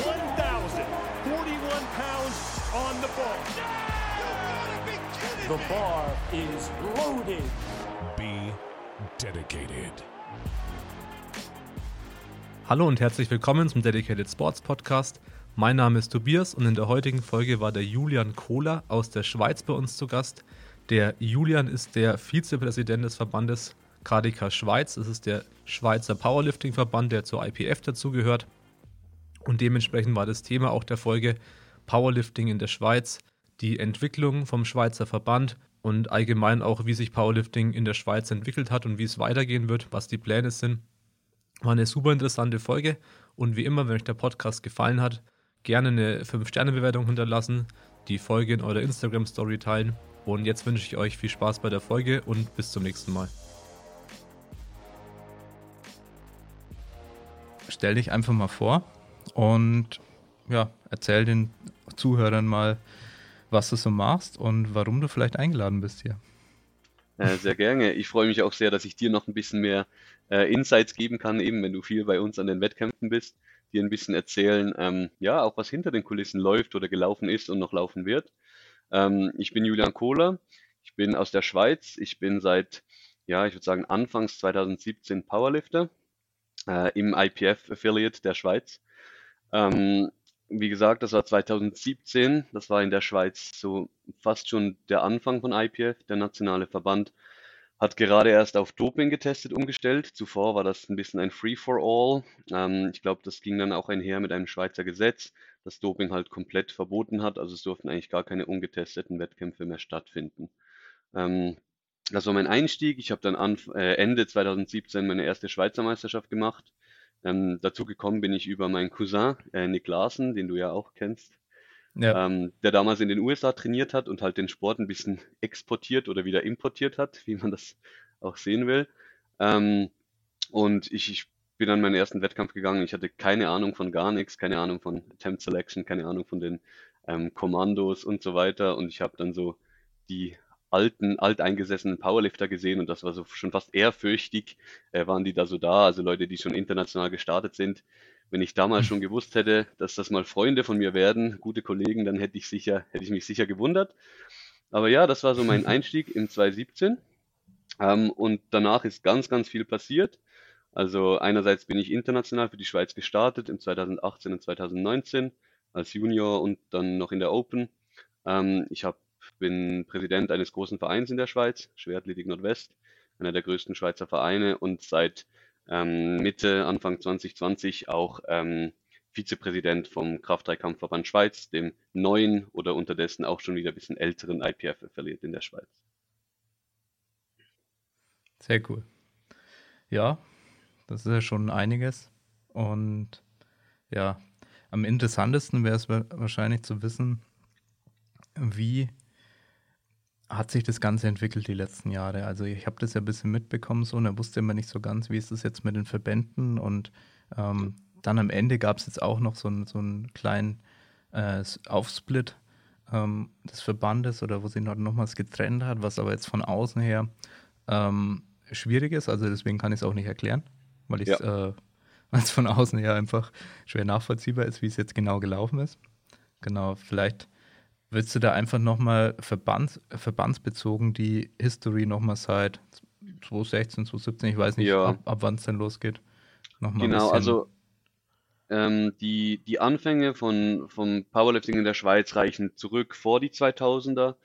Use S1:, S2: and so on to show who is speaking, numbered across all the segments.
S1: 1,041 pounds on the bar.
S2: The bar is loaded.
S3: Be dedicated.
S4: Hallo und herzlich willkommen zum Dedicated Sports Podcast. Mein Name ist Tobias und in der heutigen Folge war der Julian Kohler aus der Schweiz bei uns zu Gast. Der Julian ist der Vizepräsident des Verbandes KDK Schweiz. Das ist der Schweizer Powerlifting-Verband, der zur IPF dazugehört. Und dementsprechend war das Thema auch der Folge Powerlifting in der Schweiz, die Entwicklung vom Schweizer Verband und allgemein auch, wie sich Powerlifting in der Schweiz entwickelt hat und wie es weitergehen wird, was die Pläne sind. War eine super interessante Folge und wie immer, wenn euch der Podcast gefallen hat, gerne eine 5-Sterne-Bewertung hinterlassen, die Folge in eurer Instagram-Story teilen und jetzt wünsche ich euch viel Spaß bei der Folge und bis zum nächsten Mal. Stell dich einfach mal vor und ja, erzähl den Zuhörern mal, was du so machst und warum du vielleicht eingeladen bist hier.
S5: Äh, sehr gerne. Ich freue mich auch sehr, dass ich dir noch ein bisschen mehr äh, Insights geben kann, eben wenn du viel bei uns an den Wettkämpfen bist, dir ein bisschen erzählen, ähm, ja, auch was hinter den Kulissen läuft oder gelaufen ist und noch laufen wird. Ähm, ich bin Julian Kohler, ich bin aus der Schweiz, ich bin seit, ja, ich würde sagen, Anfangs 2017 Powerlifter äh, im IPF-Affiliate der Schweiz. Ähm, wie gesagt, das war 2017, das war in der Schweiz so fast schon der Anfang von IPF, der nationale Verband hat gerade erst auf Doping getestet umgestellt. Zuvor war das ein bisschen ein Free-for-all. Ähm, ich glaube, das ging dann auch einher mit einem Schweizer Gesetz, das Doping halt komplett verboten hat. Also es durften eigentlich gar keine ungetesteten Wettkämpfe mehr stattfinden. Ähm, das war mein Einstieg. Ich habe dann an, äh, Ende 2017 meine erste Schweizer Meisterschaft gemacht. Ähm, dazu gekommen bin ich über meinen Cousin, äh, Nick Larsen, den du ja auch kennst ja. ähm, der damals in den USA trainiert hat und halt den Sport ein bisschen exportiert oder wieder importiert hat, wie man das auch sehen will. Ähm, und ich, ich bin an meinen ersten Wettkampf gegangen. Ich hatte keine Ahnung von gar nichts, keine Ahnung von Attempt Selection, keine Ahnung von den ähm, Kommandos und so weiter. Und ich habe dann so die alten, alteingesessenen Powerlifter gesehen und das war so schon fast ehrfürchtig, äh, waren die da so da, also Leute, die schon international gestartet sind, wenn ich damals schon gewusst hätte, dass das mal Freunde von mir werden, gute Kollegen, dann hätte ich sicher, hätte ich mich sicher gewundert. Aber ja, das war so mein Einstieg im 2017. Ähm, und danach ist ganz, ganz viel passiert. Also einerseits bin ich international für die Schweiz gestartet im 2018 und 2019 als Junior und dann noch in der Open. Ähm, ich hab, bin Präsident eines großen Vereins in der Schweiz, Schwertliedig Nordwest, einer der größten Schweizer Vereine und seit ähm, Mitte, Anfang 2020 auch ähm, Vizepräsident vom Kraftdreikampfverband Schweiz, dem neuen oder unterdessen auch schon wieder ein bisschen älteren IPF verliert in der Schweiz.
S4: Sehr cool. Ja, das ist ja schon einiges. Und ja, am interessantesten wäre es wahrscheinlich zu wissen, wie hat sich das Ganze entwickelt die letzten Jahre? Also ich habe das ja ein bisschen mitbekommen so und da wusste immer nicht so ganz, wie ist das jetzt mit den Verbänden und ähm, dann am Ende gab es jetzt auch noch so, ein, so einen kleinen äh, Aufsplit ähm, des Verbandes oder wo sich noch, nochmals getrennt hat, was aber jetzt von außen her ähm, schwierig ist, also deswegen kann ich es auch nicht erklären, weil ja. äh, es von außen her einfach schwer nachvollziehbar ist, wie es jetzt genau gelaufen ist. Genau, vielleicht Willst du da einfach nochmal verbands, verbandsbezogen die History nochmal seit 2016, 2017, ich weiß nicht, ja. ab, ab wann es denn losgeht?
S5: Nochmal genau, also ähm, die, die Anfänge von, vom Powerlifting in der Schweiz reichen zurück vor die 2000er.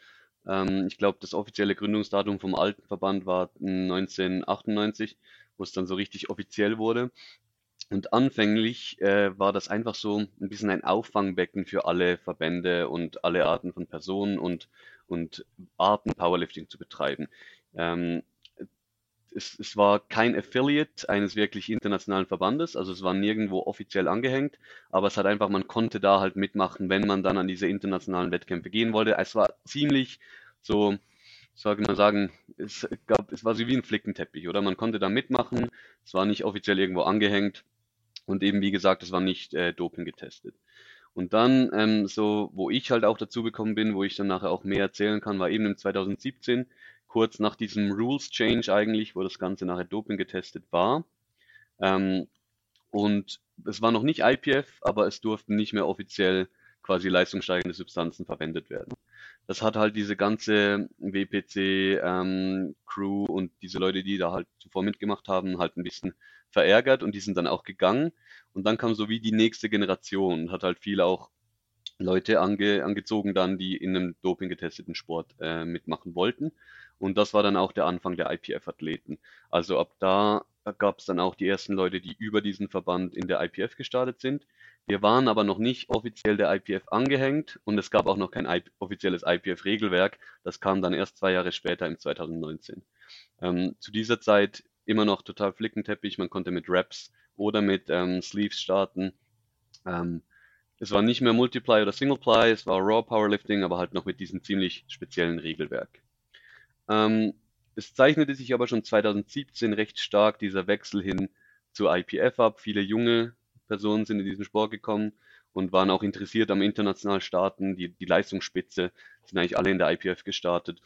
S5: Ähm, ich glaube, das offizielle Gründungsdatum vom alten Verband war 1998, wo es dann so richtig offiziell wurde. Und anfänglich äh, war das einfach so ein bisschen ein Auffangbecken für alle Verbände und alle Arten von Personen und, und Arten Powerlifting zu betreiben. Ähm, es, es war kein Affiliate eines wirklich internationalen Verbandes, also es war nirgendwo offiziell angehängt, aber es hat einfach, man konnte da halt mitmachen, wenn man dann an diese internationalen Wettkämpfe gehen wollte. Es war ziemlich so, sage mal sagen, es gab, es war so wie ein Flickenteppich, oder? Man konnte da mitmachen, es war nicht offiziell irgendwo angehängt und eben, wie gesagt, es war nicht äh, Doping getestet. Und dann, ähm, so, wo ich halt auch dazu gekommen bin, wo ich dann nachher auch mehr erzählen kann, war eben im 2017, kurz nach diesem Rules Change eigentlich, wo das Ganze nachher Doping getestet war. Ähm, Und es war noch nicht IPF, aber es durften nicht mehr offiziell quasi leistungssteigende Substanzen verwendet werden. Das hat halt diese ganze WPC ähm, und diese Leute, die da halt zuvor mitgemacht haben, halt ein bisschen verärgert und die sind dann auch gegangen. Und dann kam so wie die nächste Generation, hat halt viel auch Leute ange, angezogen dann, die in einem Doping getesteten Sport äh, mitmachen wollten. Und das war dann auch der Anfang der IPF-Athleten. Also ab da gab es dann auch die ersten Leute, die über diesen Verband in der IPF gestartet sind. Wir waren aber noch nicht offiziell der IPF angehängt und es gab auch noch kein offizielles IPF-Regelwerk. Das kam dann erst zwei Jahre später im 2019. Ähm, zu dieser Zeit immer noch total Flickenteppich. Man konnte mit Raps oder mit ähm, Sleeves starten. Ähm, es war nicht mehr Multiply oder Singleply, es war Raw Powerlifting, aber halt noch mit diesem ziemlich speziellen Regelwerk. Ähm, es zeichnete sich aber schon 2017 recht stark dieser Wechsel hin zur IPF ab. Viele junge Personen sind in diesen Sport gekommen und waren auch interessiert am internationalen Starten. Die, die Leistungsspitze sind eigentlich alle in der IPF gestartet.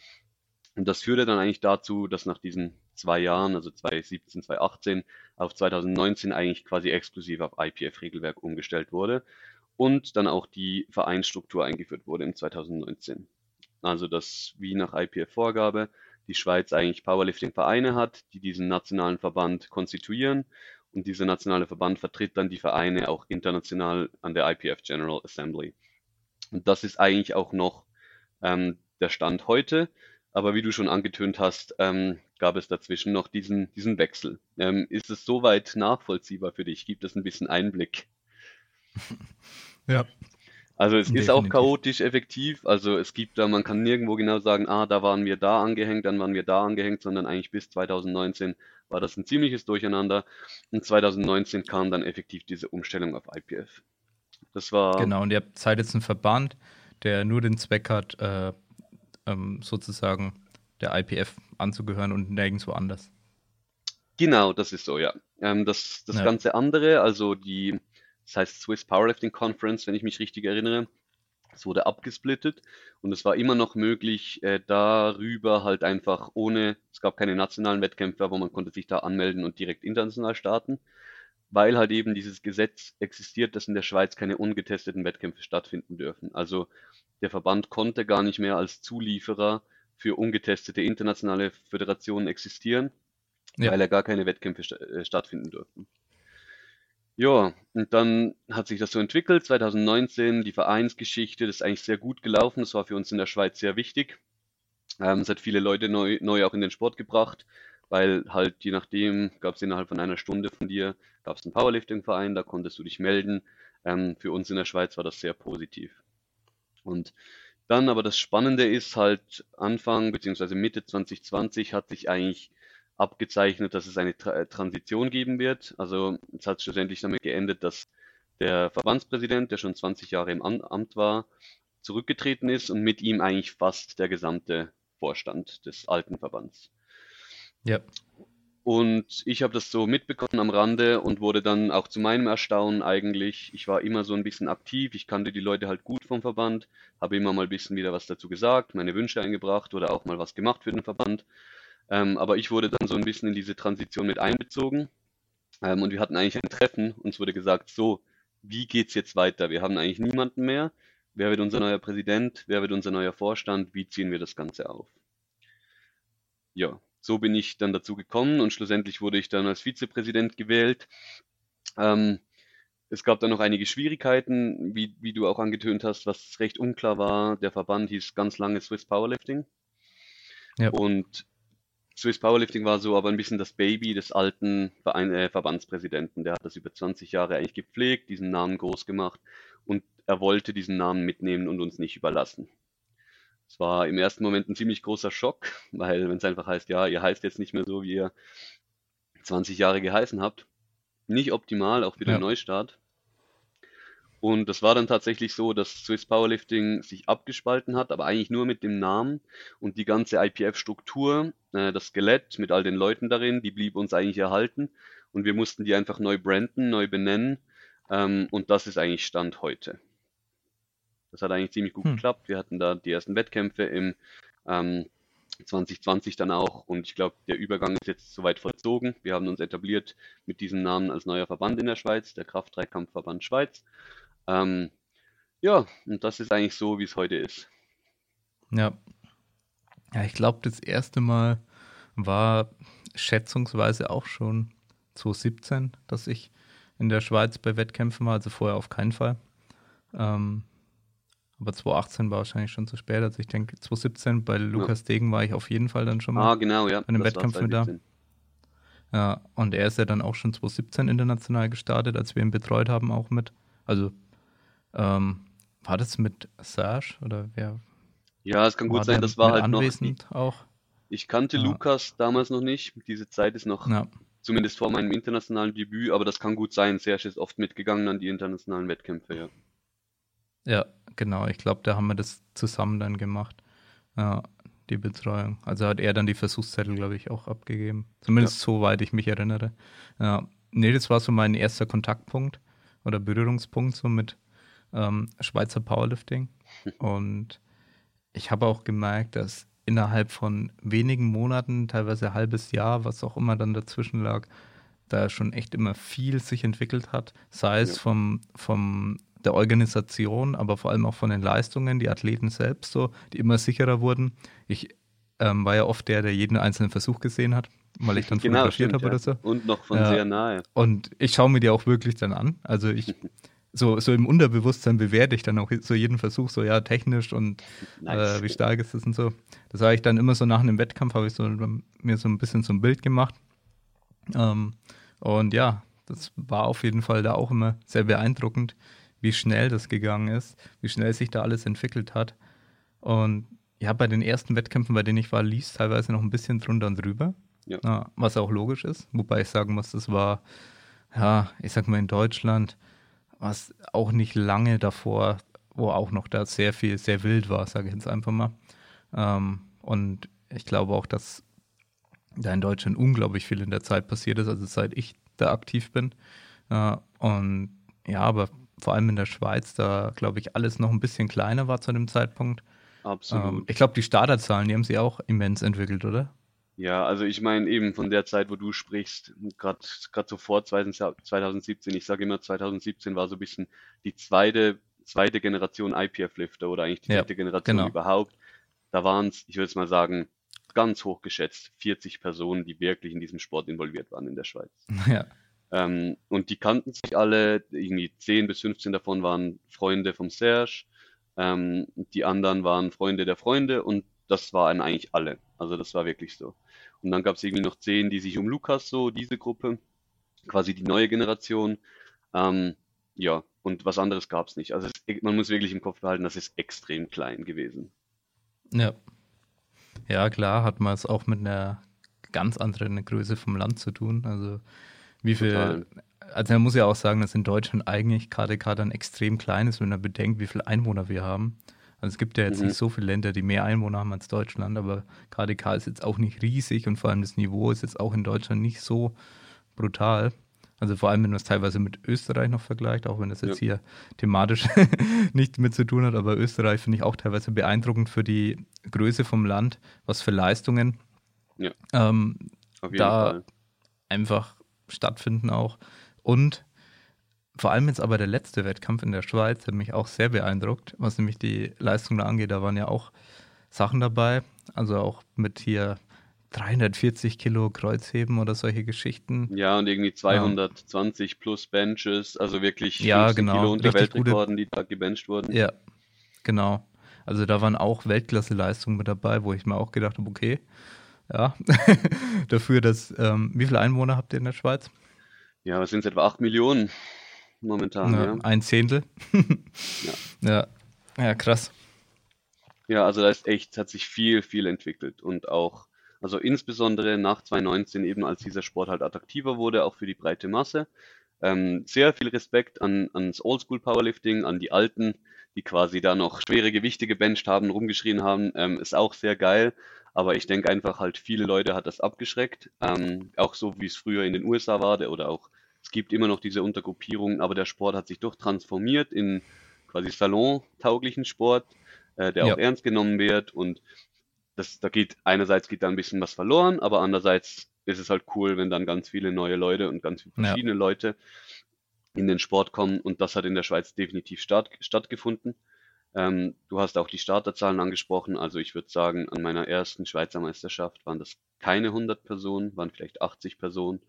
S5: Und das führte dann eigentlich dazu, dass nach diesen zwei Jahren, also 2017, 2018, auf 2019 eigentlich quasi exklusiv auf IPF-Regelwerk umgestellt wurde und dann auch die Vereinsstruktur eingeführt wurde im 2019. Also dass wie nach IPF-Vorgabe die Schweiz eigentlich Powerlifting-Vereine hat, die diesen nationalen Verband konstituieren und dieser nationale Verband vertritt dann die Vereine auch international an der IPF General Assembly. Und das ist eigentlich auch noch ähm, der Stand heute. Aber wie du schon angetönt hast, ähm, gab es dazwischen noch diesen, diesen Wechsel. Ähm, ist es soweit nachvollziehbar für dich? Gibt es ein bisschen Einblick?
S4: Ja.
S5: Also es Definitiv. ist auch chaotisch effektiv. Also es gibt da, man kann nirgendwo genau sagen, ah, da waren wir da angehängt, dann waren wir da angehängt, sondern eigentlich bis 2019 war das ein ziemliches Durcheinander. Und 2019 kam dann effektiv diese Umstellung auf IPF.
S4: Das war. Genau, und ihr habt seid jetzt ein Verband, der nur den Zweck hat, äh, ähm, sozusagen der IPF anzugehören und nirgendwo anders.
S5: Genau, das ist so, ja. Ähm, das das ja. ganze andere, also die das heißt Swiss Powerlifting Conference, wenn ich mich richtig erinnere. Es wurde abgesplittet und es war immer noch möglich, äh, darüber halt einfach ohne, es gab keine nationalen Wettkämpfe, aber man konnte sich da anmelden und direkt international starten, weil halt eben dieses Gesetz existiert, dass in der Schweiz keine ungetesteten Wettkämpfe stattfinden dürfen. Also der Verband konnte gar nicht mehr als Zulieferer für ungetestete internationale Föderationen existieren, ja. weil er gar keine Wettkämpfe st äh, stattfinden durften. Ja, und dann hat sich das so entwickelt. 2019 die Vereinsgeschichte, das ist eigentlich sehr gut gelaufen. Das war für uns in der Schweiz sehr wichtig. Ähm, es hat viele Leute neu, neu auch in den Sport gebracht, weil halt je nachdem gab es innerhalb von einer Stunde von dir gab es einen Powerlifting-Verein, da konntest du dich melden. Ähm, für uns in der Schweiz war das sehr positiv. Und dann aber das Spannende ist halt Anfang bzw. Mitte 2020 hat sich eigentlich abgezeichnet, dass es eine Tra äh, Transition geben wird. Also es hat schlussendlich damit geendet, dass der Verbandspräsident, der schon 20 Jahre im Amt war, zurückgetreten ist und mit ihm eigentlich fast der gesamte Vorstand des alten Verbands. Ja. Und ich habe das so mitbekommen am Rande und wurde dann auch zu meinem Erstaunen eigentlich, ich war immer so ein bisschen aktiv, ich kannte die Leute halt gut vom Verband, habe immer mal ein bisschen wieder was dazu gesagt, meine Wünsche eingebracht oder auch mal was gemacht für den Verband. Ähm, aber ich wurde dann so ein bisschen in diese Transition mit einbezogen. Ähm, und wir hatten eigentlich ein Treffen. Uns wurde gesagt, so, wie geht's jetzt weiter? Wir haben eigentlich niemanden mehr. Wer wird unser neuer Präsident? Wer wird unser neuer Vorstand? Wie ziehen wir das Ganze auf? Ja, so bin ich dann dazu gekommen und schlussendlich wurde ich dann als Vizepräsident gewählt. Ähm, es gab dann noch einige Schwierigkeiten, wie, wie du auch angetönt hast, was recht unklar war. Der Verband hieß ganz lange Swiss Powerlifting. Ja. Und Swiss Powerlifting war so aber ein bisschen das Baby des alten Verein, äh, Verbandspräsidenten. Der hat das über 20 Jahre eigentlich gepflegt, diesen Namen groß gemacht und er wollte diesen Namen mitnehmen und uns nicht überlassen. Es war im ersten Moment ein ziemlich großer Schock, weil wenn es einfach heißt, ja, ihr heißt jetzt nicht mehr so, wie ihr 20 Jahre geheißen habt. Nicht optimal, auch für den ja. Neustart. Und das war dann tatsächlich so, dass Swiss Powerlifting sich abgespalten hat, aber eigentlich nur mit dem Namen und die ganze IPF-Struktur, äh, das Skelett mit all den Leuten darin, die blieb uns eigentlich erhalten und wir mussten die einfach neu branden, neu benennen ähm, und das ist eigentlich Stand heute. Das hat eigentlich ziemlich gut hm. geklappt. Wir hatten da die ersten Wettkämpfe im ähm, 2020 dann auch. Und ich glaube, der Übergang ist jetzt soweit vollzogen. Wir haben uns etabliert mit diesem Namen als neuer Verband in der Schweiz, der Kraft-Dreikampfverband Schweiz. Ähm, ja, und das ist eigentlich so, wie es heute ist.
S4: Ja. Ja, ich glaube, das erste Mal war schätzungsweise auch schon 2017, dass ich in der Schweiz bei Wettkämpfen war, also vorher auf keinen Fall. Ähm, aber 2018 war wahrscheinlich schon zu spät. Also ich denke, 2017 bei Lukas ja. Degen war ich auf jeden Fall dann schon mal
S5: ah, genau, ja.
S4: bei einem Wettkampf mit da. Ja, und er ist ja dann auch schon 2017 international gestartet, als wir ihn betreut haben, auch mit. Also, ähm, war das mit Serge oder wer?
S5: Ja, es kann gut sein, das war halt
S4: anwesend
S5: noch.
S4: auch.
S5: Ich kannte ja. Lukas damals noch nicht. Diese Zeit ist noch, ja. zumindest vor meinem internationalen Debüt, aber das kann gut sein. Serge ist oft mitgegangen an die internationalen Wettkämpfe, ja.
S4: Ja, genau. Ich glaube, da haben wir das zusammen dann gemacht. Ja, die Betreuung. Also hat er dann die Versuchszettel, glaube ich, auch abgegeben. Zumindest ja. soweit ich mich erinnere. Ja. Nee, das war so mein erster Kontaktpunkt oder Berührungspunkt so mit ähm, Schweizer Powerlifting. Und ich habe auch gemerkt, dass innerhalb von wenigen Monaten, teilweise ein halbes Jahr, was auch immer dann dazwischen lag, da schon echt immer viel sich entwickelt hat. Sei es ja. vom, vom der Organisation, aber vor allem auch von den Leistungen, die Athleten selbst so, die immer sicherer wurden. Ich ähm, war ja oft der, der jeden einzelnen Versuch gesehen hat, weil ich dann genau, fotografiert habe ja. oder so.
S5: Und noch von ja. sehr nahe.
S4: Und ich schaue mir die auch wirklich dann an. Also ich, so, so im Unterbewusstsein bewerte ich dann auch so jeden Versuch, so ja, technisch und nice. äh, wie stark ist das und so. Das war ich dann immer so nach einem Wettkampf, habe ich so, mir so ein bisschen so ein Bild gemacht. Ähm, und ja, das war auf jeden Fall da auch immer sehr beeindruckend, wie schnell das gegangen ist, wie schnell sich da alles entwickelt hat. Und ja, bei den ersten Wettkämpfen, bei denen ich war, lief es teilweise noch ein bisschen drunter und drüber. Ja. Ja, was auch logisch ist. Wobei ich sagen muss, das war, ja, ich sag mal in Deutschland, was auch nicht lange davor, wo auch noch da sehr viel, sehr wild war, sage ich jetzt einfach mal. Ähm, und ich glaube auch, dass da in Deutschland unglaublich viel in der Zeit passiert ist, also seit ich da aktiv bin. Äh, und ja, aber vor allem in der Schweiz, da glaube ich alles noch ein bisschen kleiner war zu dem Zeitpunkt.
S5: Absolut. Ähm,
S4: ich glaube, die Starterzahlen, die haben sie auch immens entwickelt, oder?
S5: Ja, also ich meine eben von der Zeit, wo du sprichst, gerade so vor 2017, ich sage immer 2017 war so ein bisschen die zweite, zweite Generation IPF-Lifter oder eigentlich die dritte ja, Generation genau. überhaupt. Da waren es, ich würde es mal sagen, ganz hoch geschätzt, 40 Personen, die wirklich in diesem Sport involviert waren in der Schweiz.
S4: Ja.
S5: Ähm, und die kannten sich alle, irgendwie 10 bis 15 davon waren Freunde vom Serge, ähm, die anderen waren Freunde der Freunde und das waren eigentlich alle. Also das war wirklich so. Und dann gab es irgendwie noch 10, die sich um Lukas so, diese Gruppe, quasi die neue Generation. Ähm, ja, und was anderes gab es nicht. Also es, man muss wirklich im Kopf behalten, das ist extrem klein gewesen.
S4: Ja. Ja, klar, hat man es auch mit einer ganz anderen Größe vom Land zu tun. Also wie viel, Total. also man muss ja auch sagen, dass in Deutschland eigentlich KDK dann extrem klein ist, wenn man bedenkt, wie viele Einwohner wir haben. Also es gibt ja jetzt mhm. nicht so viele Länder, die mehr Einwohner haben als Deutschland, aber KDK ist jetzt auch nicht riesig und vor allem das Niveau ist jetzt auch in Deutschland nicht so brutal. Also vor allem, wenn man es teilweise mit Österreich noch vergleicht, auch wenn das jetzt ja. hier thematisch nichts mit zu tun hat, aber Österreich finde ich auch teilweise beeindruckend für die Größe vom Land, was für Leistungen
S5: ja.
S4: ähm, da Fall. einfach stattfinden auch. Und vor allem jetzt aber der letzte Wettkampf in der Schweiz hat mich auch sehr beeindruckt, was nämlich die Leistung da angeht. Da waren ja auch Sachen dabei, also auch mit hier 340 Kilo Kreuzheben oder solche Geschichten.
S5: Ja, und irgendwie 220 ja. plus Benches, also wirklich
S4: ja, genau. Kilo
S5: unter Richtig Weltrekorden, gute... die da gebencht wurden.
S4: Ja, genau. Also da waren auch Weltklasse-Leistungen mit dabei, wo ich mir auch gedacht habe, okay, ja, dafür, dass, ähm, wie viele Einwohner habt ihr in der Schweiz?
S5: Ja, es sind etwa 8 Millionen momentan. Ja,
S4: ja. Ein Zehntel. ja. ja. Ja, krass.
S5: Ja, also da ist echt, hat sich viel, viel entwickelt und auch, also insbesondere nach 2019 eben, als dieser Sport halt attraktiver wurde, auch für die breite Masse. Ähm, sehr viel Respekt an, ans Oldschool Powerlifting, an die Alten, die quasi da noch schwere Gewichte gebencht haben, rumgeschrien haben, ähm, ist auch sehr geil. Aber ich denke einfach halt, viele Leute hat das abgeschreckt. Ähm, auch so wie es früher in den USA war, der, oder auch, es gibt immer noch diese Untergruppierungen, aber der Sport hat sich durchtransformiert in quasi salontauglichen Sport, äh, der ja. auch ernst genommen wird und das, da geht einerseits geht da ein bisschen was verloren, aber andererseits ist es halt cool, wenn dann ganz viele neue Leute und ganz verschiedene ja. Leute in den Sport kommen und das hat in der Schweiz definitiv statt, stattgefunden. Ähm, du hast auch die Starterzahlen angesprochen, also ich würde sagen, an meiner ersten Schweizer Meisterschaft waren das keine 100 Personen, waren vielleicht 80 Personen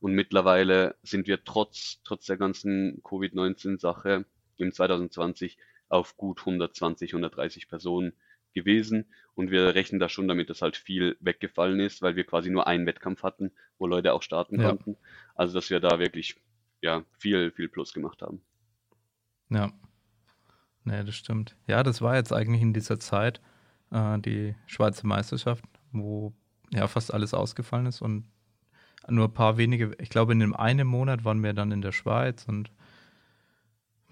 S5: und mittlerweile sind wir trotz, trotz der ganzen Covid-19-Sache im 2020 auf gut 120, 130 Personen gewesen und wir rechnen da schon damit, dass halt viel weggefallen ist, weil wir quasi nur einen Wettkampf hatten, wo Leute auch starten ja. konnten. Also dass wir da wirklich ja viel, viel Plus gemacht haben.
S4: Ja. Nee, das stimmt. Ja, das war jetzt eigentlich in dieser Zeit äh, die Schweizer Meisterschaft, wo ja fast alles ausgefallen ist und nur ein paar wenige, ich glaube in dem einen Monat waren wir dann in der Schweiz und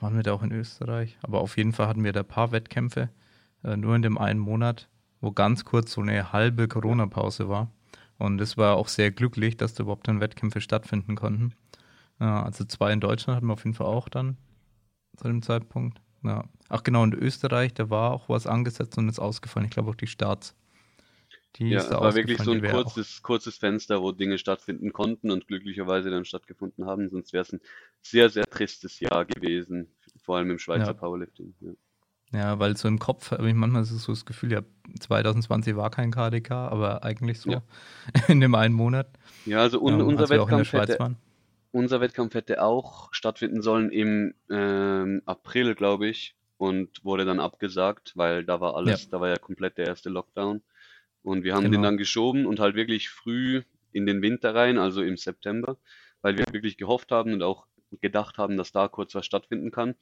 S4: waren wir da auch in Österreich, aber auf jeden Fall hatten wir da ein paar Wettkämpfe, äh, nur in dem einen Monat, wo ganz kurz so eine halbe Corona-Pause war. Und es war auch sehr glücklich, dass da überhaupt dann Wettkämpfe stattfinden konnten. Äh, also zwei in Deutschland hatten wir auf jeden Fall auch dann zu dem Zeitpunkt. Ja. Ach genau, in Österreich, da war auch was angesetzt und ist ausgefallen. Ich glaube auch die Starts.
S5: Die ja, es war wirklich so ein kurzes, kurzes Fenster, wo Dinge stattfinden konnten und glücklicherweise dann stattgefunden haben. Sonst wäre es ein sehr, sehr tristes Jahr gewesen, vor allem im Schweizer ja. Powerlifting. Ja.
S4: Ja, weil so im Kopf habe ich manchmal so das Gefühl, ja, 2020 war kein KDK, aber eigentlich so in dem einen Monat.
S5: Ja, also un, unser, Wettkampf hätte, unser Wettkampf hätte auch stattfinden sollen im ähm, April, glaube ich, und wurde dann abgesagt, weil da war alles, ja. da war ja komplett der erste Lockdown. Und wir haben genau. den dann geschoben und halt wirklich früh in den Winter rein, also im September, weil wir wirklich gehofft haben und auch gedacht haben, dass da kurz was stattfinden kann.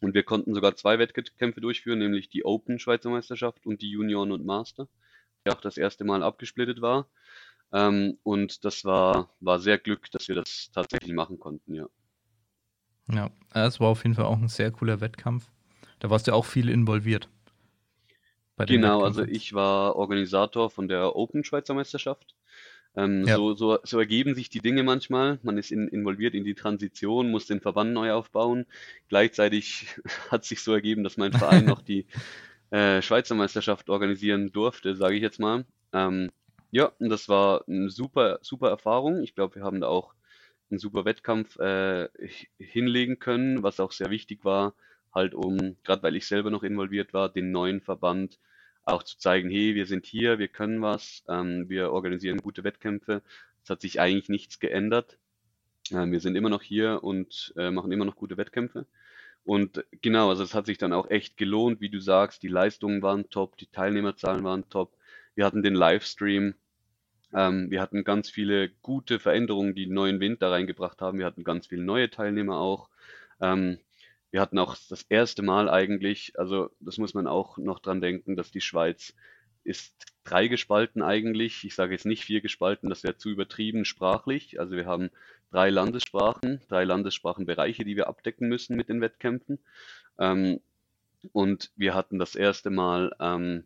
S5: Und wir konnten sogar zwei Wettkämpfe durchführen, nämlich die Open Schweizer Meisterschaft und die Junioren und Master, die auch das erste Mal abgesplittet war. Ähm, und das war, war sehr Glück, dass wir das tatsächlich machen konnten, ja.
S4: Ja, es war auf jeden Fall auch ein sehr cooler Wettkampf. Da warst du auch viel involviert.
S5: Genau, also ich war Organisator von der Open Schweizer Meisterschaft ähm, ja. so, so, so ergeben sich die Dinge manchmal. Man ist in, involviert in die Transition, muss den Verband neu aufbauen. Gleichzeitig hat sich so ergeben, dass mein Verein noch die äh, Schweizer Meisterschaft organisieren durfte, sage ich jetzt mal. Ähm, ja, und das war eine super, super Erfahrung. Ich glaube, wir haben da auch einen super Wettkampf äh, hinlegen können, was auch sehr wichtig war, halt um, gerade weil ich selber noch involviert war, den neuen Verband auch zu zeigen, hey, wir sind hier, wir können was, ähm, wir organisieren gute Wettkämpfe. Es hat sich eigentlich nichts geändert. Ähm, wir sind immer noch hier und äh, machen immer noch gute Wettkämpfe. Und genau, also es hat sich dann auch echt gelohnt, wie du sagst, die Leistungen waren top, die Teilnehmerzahlen waren top. Wir hatten den Livestream, ähm, wir hatten ganz viele gute Veränderungen, die neuen Wind da reingebracht haben. Wir hatten ganz viele neue Teilnehmer auch. Ähm, wir hatten auch das erste Mal eigentlich, also das muss man auch noch dran denken, dass die Schweiz ist drei gespalten eigentlich. Ich sage jetzt nicht vier gespalten, das wäre zu übertrieben sprachlich. Also wir haben drei Landessprachen, drei Landessprachenbereiche, die wir abdecken müssen mit den Wettkämpfen. Ähm, und wir hatten das erste Mal, ähm,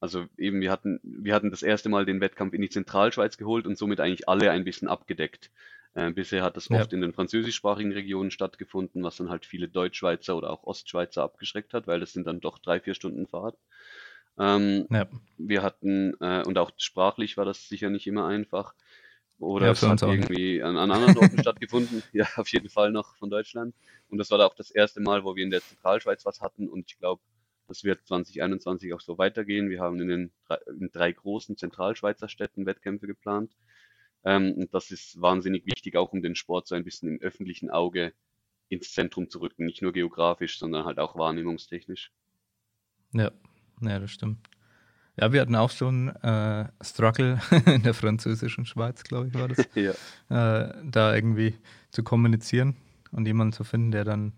S5: also eben wir hatten, wir hatten das erste Mal den Wettkampf in die Zentralschweiz geholt und somit eigentlich alle ein bisschen abgedeckt. Äh, bisher hat das oft in den französischsprachigen Regionen stattgefunden, was dann halt viele Deutschschweizer oder auch Ostschweizer abgeschreckt hat, weil das sind dann doch drei, vier Stunden Fahrt. Ähm, ja. Wir hatten, äh, und auch sprachlich war das sicher nicht immer einfach. Oder ja, es hat irgendwie an, an, anderen Orten stattgefunden. Ja, auf jeden Fall noch von Deutschland. Und das war da auch das erste Mal, wo wir in der Zentralschweiz was hatten. Und ich glaube, das wird 2021 auch so weitergehen. Wir haben in den drei, in drei großen Zentralschweizer Städten Wettkämpfe geplant. Ähm, und das ist wahnsinnig wichtig, auch um den Sport so ein bisschen im öffentlichen Auge ins Zentrum zu rücken. Nicht nur geografisch, sondern halt auch wahrnehmungstechnisch.
S4: Ja, ja das stimmt. Ja, wir hatten auch schon äh, Struggle in der französischen Schweiz, glaube ich, war das. ja. äh, da irgendwie zu kommunizieren und jemanden zu finden, der dann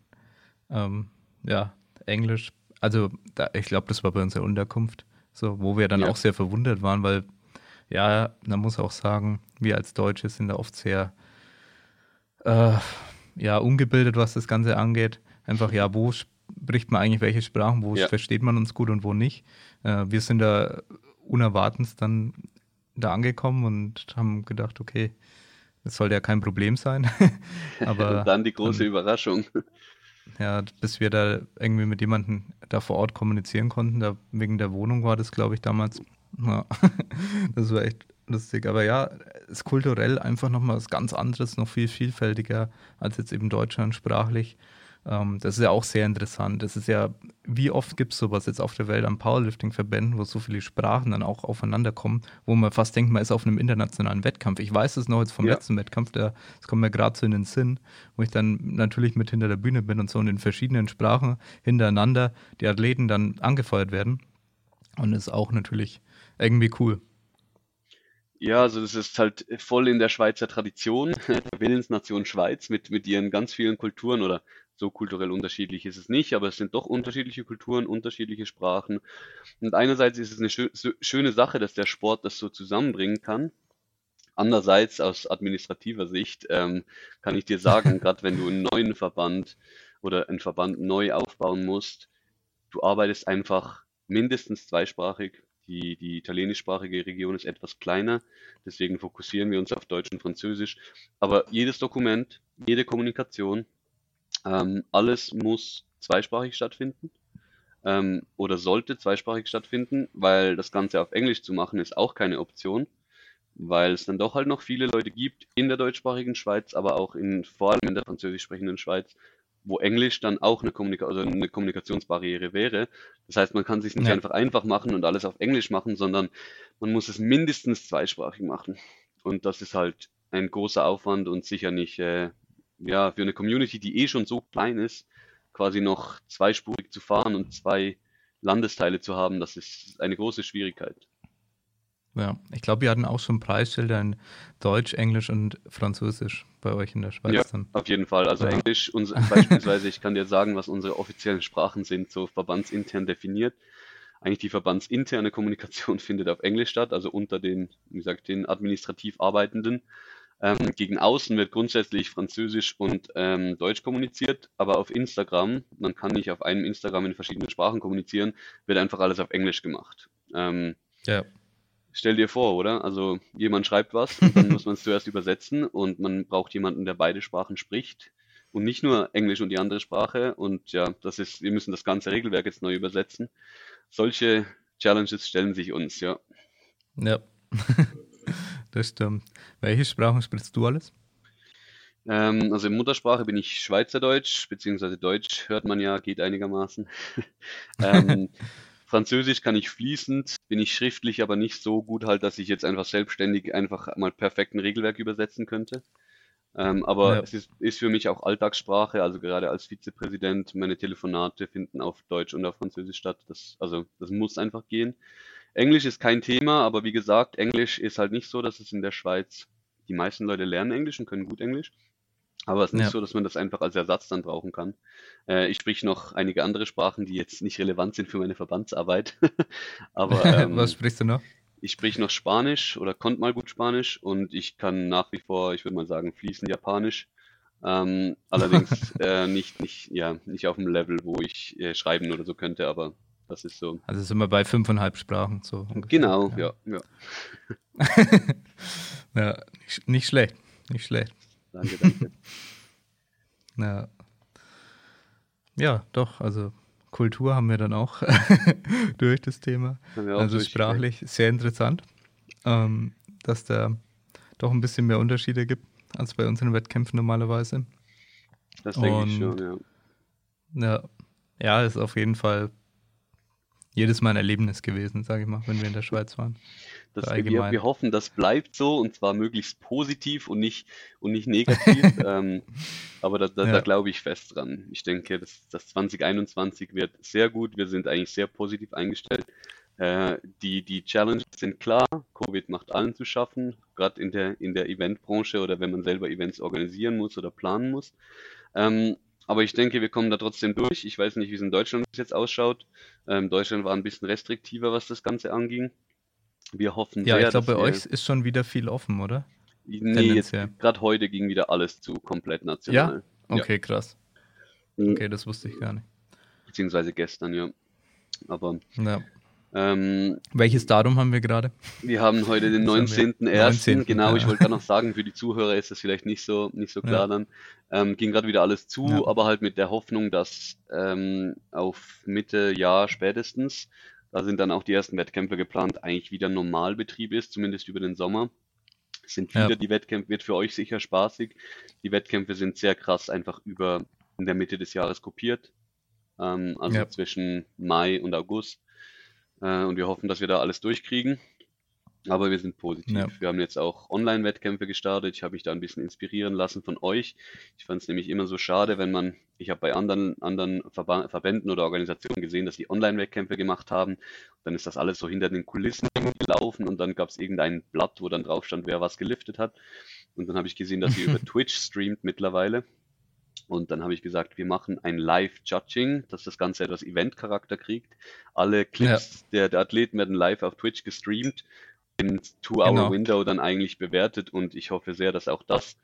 S4: ähm, ja, Englisch, also da, ich glaube, das war bei unserer Unterkunft, so, wo wir dann ja. auch sehr verwundert waren, weil ja, man muss auch sagen, wir als Deutsche sind da oft sehr äh, ja, ungebildet, was das Ganze angeht. Einfach, ja, wo spricht man eigentlich welche Sprachen, wo ja. versteht man uns gut und wo nicht. Äh, wir sind da unerwartend dann da angekommen und haben gedacht, okay, das sollte ja kein Problem sein.
S5: Aber dann die große dann, Überraschung.
S4: Ja, bis wir da irgendwie mit jemandem da vor Ort kommunizieren konnten, da wegen der Wohnung war das, glaube ich, damals Ja, das war echt lustig. Aber ja, ist kulturell einfach nochmal was ganz anderes, noch viel vielfältiger als jetzt eben Deutschland sprachlich. Ähm, das ist ja auch sehr interessant. Das ist ja, wie oft gibt es sowas jetzt auf der Welt an Powerlifting-Verbänden, wo so viele Sprachen dann auch aufeinander kommen, wo man fast denkt, man ist auf einem internationalen Wettkampf. Ich weiß es noch jetzt vom ja. letzten Wettkampf, das kommt mir gerade so in den Sinn, wo ich dann natürlich mit hinter der Bühne bin und so und in verschiedenen Sprachen hintereinander die Athleten dann angefeuert werden. Und ist auch natürlich irgendwie cool.
S5: Ja, also das ist halt voll in der Schweizer Tradition, der Willensnation Schweiz mit, mit ihren ganz vielen Kulturen oder so kulturell unterschiedlich ist es nicht, aber es sind doch unterschiedliche Kulturen, unterschiedliche Sprachen. Und einerseits ist es eine schö schöne Sache, dass der Sport das so zusammenbringen kann. Andererseits aus administrativer Sicht ähm, kann ich dir sagen, gerade wenn du einen neuen Verband oder einen Verband neu aufbauen musst, du arbeitest einfach mindestens zweisprachig. Die, die italienischsprachige Region ist etwas kleiner, deswegen fokussieren wir uns auf Deutsch und Französisch. Aber jedes Dokument, jede Kommunikation, ähm, alles muss zweisprachig stattfinden ähm, oder sollte zweisprachig stattfinden, weil das Ganze auf Englisch zu machen ist auch keine Option, weil es dann doch halt noch viele Leute gibt in der deutschsprachigen Schweiz, aber auch in vor allem in der französisch sprechenden Schweiz, wo Englisch dann auch eine, Kommunika also eine Kommunikationsbarriere wäre. Das heißt, man kann sich nicht ja. einfach einfach machen und alles auf Englisch machen, sondern man muss es mindestens zweisprachig machen. Und das ist halt ein großer Aufwand und sicher nicht, äh, ja, für eine Community, die eh schon so klein ist, quasi noch zweispurig zu fahren und zwei Landesteile zu haben, das ist eine große Schwierigkeit.
S4: Ja, ich glaube, wir hatten auch schon Preisschilder in Deutsch, Englisch und Französisch bei euch in der Schweiz.
S5: Ja, dann. auf jeden Fall. Also ja. Englisch, uns, beispielsweise, ich kann dir sagen, was unsere offiziellen Sprachen sind, so verbandsintern definiert. Eigentlich die verbandsinterne Kommunikation findet auf Englisch statt, also unter den, wie gesagt, den administrativ Arbeitenden. Ähm, gegen außen wird grundsätzlich Französisch und ähm, Deutsch kommuniziert, aber auf Instagram, man kann nicht auf einem Instagram in verschiedenen Sprachen kommunizieren, wird einfach alles auf Englisch gemacht. Ähm, ja. Stell dir vor, oder? Also jemand schreibt was dann muss man es zuerst übersetzen und man braucht jemanden, der beide Sprachen spricht und nicht nur Englisch und die andere Sprache. Und ja, das ist, wir müssen das ganze Regelwerk jetzt neu übersetzen. Solche Challenges stellen sich uns, ja.
S4: Ja, das stimmt. Welche Sprachen sprichst du alles?
S5: Ähm, also in Muttersprache bin ich Schweizerdeutsch, beziehungsweise Deutsch hört man ja, geht einigermaßen. ähm, Französisch kann ich fließend, bin ich schriftlich aber nicht so gut halt, dass ich jetzt einfach selbstständig einfach mal perfekt ein Regelwerk übersetzen könnte. Ähm, aber ja. es ist, ist, für mich auch Alltagssprache, also gerade als Vizepräsident, meine Telefonate finden auf Deutsch und auf Französisch statt. Das, also das muss einfach gehen. Englisch ist kein Thema, aber wie gesagt, Englisch ist halt nicht so, dass es in der Schweiz, die meisten Leute lernen Englisch und können gut Englisch. Aber es ist nicht ja. so, dass man das einfach als Ersatz dann brauchen kann. Äh, ich spreche noch einige andere Sprachen, die jetzt nicht relevant sind für meine Verbandsarbeit. Aber
S4: ähm, was sprichst du noch?
S5: Ich spreche noch Spanisch oder konnte mal gut Spanisch und ich kann nach wie vor, ich würde mal sagen, fließend Japanisch. Ähm, allerdings äh, nicht, nicht, ja, nicht auf dem Level, wo ich äh, schreiben oder so könnte, aber das ist so.
S4: Also sind wir bei fünfeinhalb Sprachen so.
S5: Ungefähr. Genau, ja, ja.
S4: Ja, ja nicht, nicht schlecht, nicht schlecht.
S5: Danke, danke.
S4: ja. ja, doch, also Kultur haben wir dann auch durch das Thema. Also sprachlich sehr interessant, ähm, dass da doch ein bisschen mehr Unterschiede gibt als bei unseren Wettkämpfen normalerweise.
S5: Das denke Und, ich schon, ja.
S4: Ja, ja, ist auf jeden Fall jedes Mal ein Erlebnis gewesen, sage ich mal, wenn wir in der Schweiz waren.
S5: Das, wir, wir, hoffen, das bleibt so und zwar möglichst positiv und nicht, und nicht negativ. ähm, aber da, da, ja. da glaube ich fest dran. Ich denke, das, das 2021 wird sehr gut. Wir sind eigentlich sehr positiv eingestellt. Äh, die, die Challenges sind klar. Covid macht allen zu schaffen, gerade in der, in der Eventbranche oder wenn man selber Events organisieren muss oder planen muss. Ähm, aber ich denke, wir kommen da trotzdem durch. Ich weiß nicht, wie es in Deutschland jetzt ausschaut. Ähm, Deutschland war ein bisschen restriktiver, was das Ganze anging. Wir hoffen
S4: ja,
S5: sehr,
S4: ich glaube, bei euch ist schon wieder viel offen, oder?
S5: Nee, gerade heute ging wieder alles zu, komplett national.
S4: Ja? Okay, ja. krass. Mhm. Okay, das wusste ich gar nicht.
S5: Beziehungsweise gestern, ja. Aber
S4: ja. Ähm, Welches Datum haben wir gerade?
S5: Wir haben heute den 19.01. 19. Genau, ja. ich wollte gerade noch sagen, für die Zuhörer ist das vielleicht nicht so, nicht so klar ja. dann. Ähm, ging gerade wieder alles zu, ja. aber halt mit der Hoffnung, dass ähm, auf Mitte Jahr spätestens Da sind dann auch die ersten Wettkämpfe geplant, eigentlich wieder Normalbetrieb ist, zumindest über den Sommer. Sind wieder
S4: Ja.
S5: die Wettkämpfe, wird für euch sicher spaßig. Die Wettkämpfe sind sehr krass einfach über in der Mitte des Jahres kopiert. Ähm, also
S4: Ja.
S5: zwischen Mai und August. Äh, und wir hoffen, dass wir da alles durchkriegen. Aber wir sind positiv.
S4: Ja.
S5: Wir haben jetzt auch Online-Wettkämpfe gestartet. Ich habe mich da ein bisschen inspirieren lassen von euch. Ich fand es nämlich immer so schade, wenn man, ich habe bei anderen, anderen Verba Verbänden oder Organisationen gesehen, dass die Online-Wettkämpfe gemacht haben. Dann ist das alles so hinter den Kulissen gelaufen und dann gab es irgendein Blatt, wo dann drauf stand, wer was geliftet hat. Und dann habe ich gesehen, dass ihr über Twitch streamt mittlerweile. Und dann habe ich gesagt, wir machen ein Live-Judging, dass das Ganze etwas Event-Charakter kriegt. Alle Clips der, der Athleten werden live auf Twitch gestreamt, Two-Hour-Window
S4: Genau.
S5: dann eigentlich bewertet. Und ich hoffe sehr, dass auch das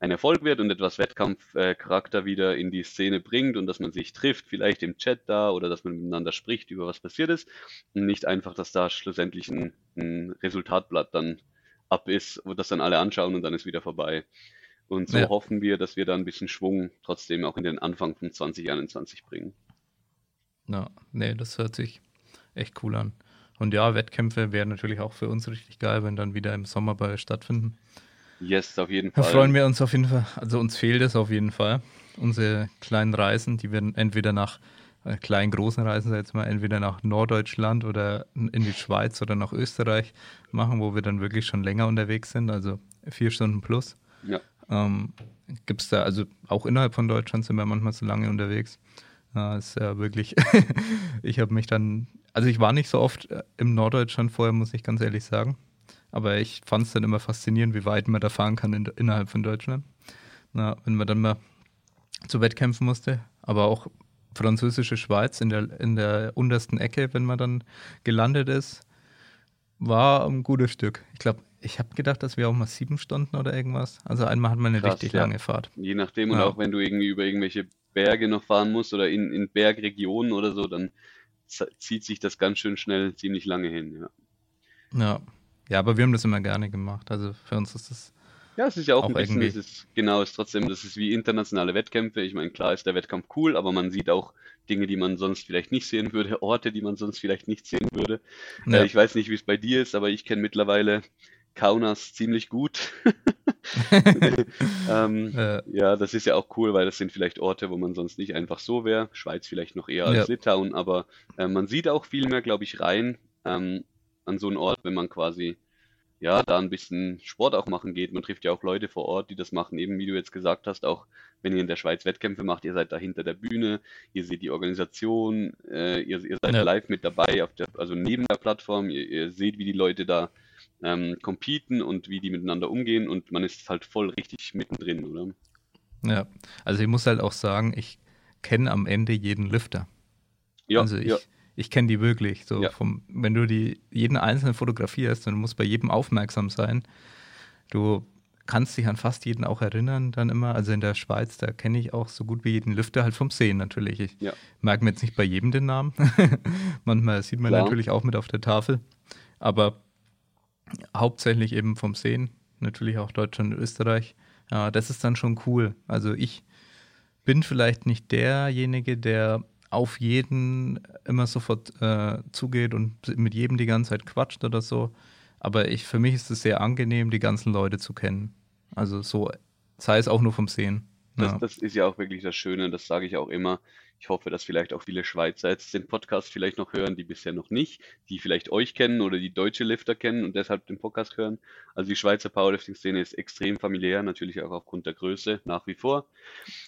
S5: ein Erfolg wird und etwas Wettkampf-Charakter wieder in die Szene bringt und dass man sich trifft, vielleicht im Chat da oder dass man miteinander spricht über was passiert ist und nicht einfach, dass da schlussendlich ein, ein Resultatblatt dann ab ist, wo das dann alle anschauen und dann ist wieder vorbei. Und so
S4: Ja.
S5: hoffen wir, dass wir da ein bisschen Schwung trotzdem auch in den Anfang von 2021 bringen.
S4: Ja, nee, das hört sich echt cool an. Und ja, Wettkämpfe wären natürlich auch für uns richtig geil, wenn dann wieder im Sommer bei euch stattfinden.
S5: Yes, auf jeden
S4: Da
S5: Fall.
S4: freuen wir uns auf jeden Fall. Also uns fehlt es auf jeden Fall. Unsere kleinen Reisen, die werden entweder nach äh, kleinen, großen Reisen, sag ich jetzt mal, entweder nach Norddeutschland oder in die Schweiz oder nach Österreich machen, wo wir dann wirklich schon länger unterwegs sind, also vier Stunden plus.
S5: Ja.
S4: Ähm, Gibt es da, also auch innerhalb von Deutschland sind wir manchmal so lange unterwegs. Ja, ist ja wirklich, ich habe mich dann, also ich war nicht so oft äh, im Norddeutschland vorher, muss ich ganz ehrlich sagen. Aber ich fand es dann immer faszinierend, wie weit man da fahren kann in, innerhalb von Deutschland. Na, wenn man dann mal zu Wettkämpfen musste, aber auch französische Schweiz in der, in der untersten Ecke, wenn man dann gelandet ist, war ein gutes Stück. Ich glaube, ich habe gedacht, dass wir auch mal sieben Stunden oder irgendwas. Also einmal hat man eine
S5: Krass,
S4: richtig
S5: ja.
S4: lange Fahrt.
S5: Je nachdem und
S4: Ja.
S5: auch wenn du irgendwie über irgendwelche Berge noch fahren musst oder in, in Bergregionen oder so, dann zieht sich das ganz schön schnell ziemlich lange hin. Ja.
S4: Ja. Ja, aber wir haben das immer gerne gemacht. Also für uns ist das,
S5: Ja, es ist ja auch,
S4: Auch
S5: ein bisschen,
S4: irgendwie-
S5: ist, genau, es ist trotzdem, das ist wie internationale Wettkämpfe. Ich meine, klar ist der Wettkampf cool, aber man sieht auch Dinge, die man sonst vielleicht nicht sehen würde, Orte, die man sonst vielleicht nicht sehen würde.
S4: Ja.
S5: Äh, ich weiß nicht, wie es bei dir ist, aber ich kenne mittlerweile Kaunas ziemlich gut. ähm,
S4: äh,
S5: ja, das ist ja auch cool, weil das sind vielleicht Orte, wo man sonst nicht einfach so wäre. Schweiz vielleicht noch eher als
S4: Ja.
S5: Litauen, aber äh, man sieht auch viel mehr, glaube ich, rein ähm, an so einen Ort, wenn man quasi ja da ein bisschen Sport auch machen geht. Man trifft ja auch Leute vor Ort, die das machen, eben wie du jetzt gesagt hast, auch wenn ihr in der Schweiz Wettkämpfe macht, ihr seid da hinter der Bühne, ihr seht die Organisation, äh, ihr, ihr seid
S4: Ja.
S5: live mit dabei, auf der, also neben der Plattform, ihr, ihr seht, wie die Leute da ähm, competen und wie die miteinander umgehen und man ist halt voll richtig mittendrin, oder?
S4: ja. Also ich muss halt auch sagen, ich kenne am Ende jeden Lifter.
S5: Ja,
S4: also ich,
S5: ja,
S4: ich kenne die wirklich. So
S5: Ja.
S4: vom, wenn du die jeden einzelnen fotografierst und du musst bei jedem aufmerksam sein, du kannst dich an fast jeden auch erinnern, dann immer. Also in der Schweiz, da kenne ich auch so gut wie jeden Lifter halt vom Sehen natürlich. Ich
S5: Ja.
S4: merke mir jetzt nicht bei jedem den Namen. Manchmal sieht man
S5: Klar.
S4: natürlich auch mit auf der Tafel. Aber hauptsächlich eben vom Sehen, natürlich auch Deutschland und Österreich. Ja, das ist dann schon cool. Also ich bin vielleicht nicht derjenige, der auf jeden immer sofort äh, zugeht und mit jedem die ganze Zeit quatscht oder so. Aber ich, für mich ist es sehr angenehm, die ganzen Leute zu kennen. Also so, sei es auch nur vom Sehen.
S5: Das,
S4: Ja.
S5: das ist ja auch wirklich das Schöne, das sage ich auch immer. Ich hoffe, dass vielleicht auch viele Schweizer jetzt den Podcast vielleicht noch hören, die bisher noch nicht, die vielleicht euch kennen oder die deutsche Lifter kennen und deshalb den Podcast hören. Also die Schweizer Powerlifting-Szene ist extrem familiär, natürlich auch aufgrund der Größe nach wie vor.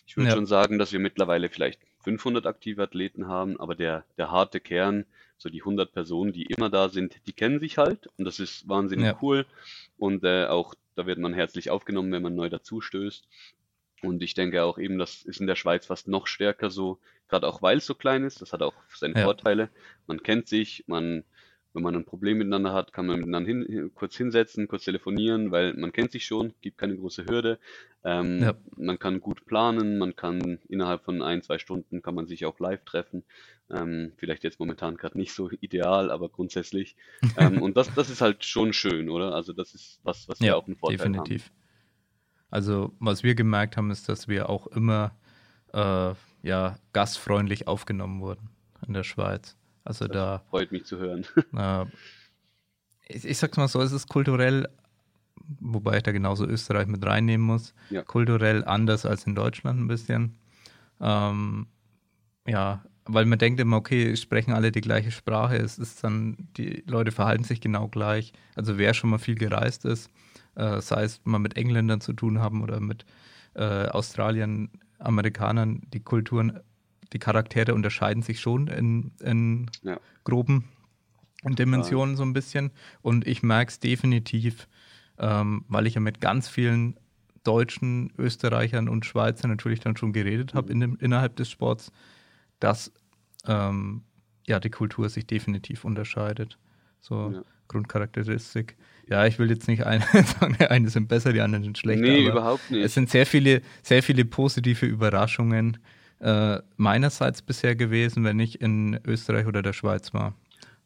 S5: Ich würde
S4: Ja.
S5: schon sagen, dass wir mittlerweile vielleicht 500 aktive Athleten haben, aber der, der harte Kern, so die 100 Personen, die immer da sind, die kennen sich halt und das ist wahnsinnig
S4: Ja.
S5: cool und äh, auch da wird man herzlich aufgenommen, wenn man neu dazustößt. Und ich denke auch eben, das ist in der Schweiz fast noch stärker so, gerade auch weil es so klein ist, das hat auch seine
S4: Ja.
S5: Vorteile. Man kennt sich, man, wenn man ein Problem miteinander hat, kann man miteinander hin, kurz hinsetzen, kurz telefonieren, weil man kennt sich schon, gibt keine große Hürde. Ähm,
S4: Ja.
S5: Man kann gut planen, man kann innerhalb von ein, zwei Stunden kann man sich auch live treffen. Ähm, vielleicht jetzt momentan gerade nicht so ideal, aber grundsätzlich. ähm, und das, das ist halt schon schön, oder? Also das ist was, was wir
S4: Ja,
S5: auch einen Vorteil
S4: definitiv. Also, was wir gemerkt haben, ist, dass wir auch immer äh, ja, gastfreundlich aufgenommen wurden in der Schweiz. Also da.
S5: Freut mich zu hören.
S4: Äh, ich, ich sag's mal so, es ist kulturell, wobei ich da genauso Österreich mit reinnehmen muss,
S5: Ja.
S4: kulturell anders als in Deutschland ein bisschen. Ähm, ja, weil man denkt immer, okay, sprechen alle die gleiche Sprache, es ist dann, die Leute verhalten sich genau gleich. Also wer schon mal viel gereist ist, äh, sei es mal mit Engländern zu tun haben oder mit äh, Australiern, Amerikanern, die Kulturen, die Charaktere unterscheiden sich schon in, in
S5: Ja.
S4: groben Dimensionen so ein bisschen. Und ich merke es definitiv, ähm, weil ich ja mit ganz vielen Deutschen, Österreichern und Schweizern natürlich dann schon geredet habe in dem, innerhalb des Sports, dass ähm, ja die Kultur sich definitiv unterscheidet. So
S5: Ja.
S4: Grundcharakteristik. Ja, ich will jetzt nicht ein, sagen, die einen sind besser, die anderen sind schlechter.
S5: nee, überhaupt nicht.
S4: es sind sehr viele, sehr viele positive Überraschungen äh, meinerseits bisher gewesen, wenn ich in Österreich oder der Schweiz war.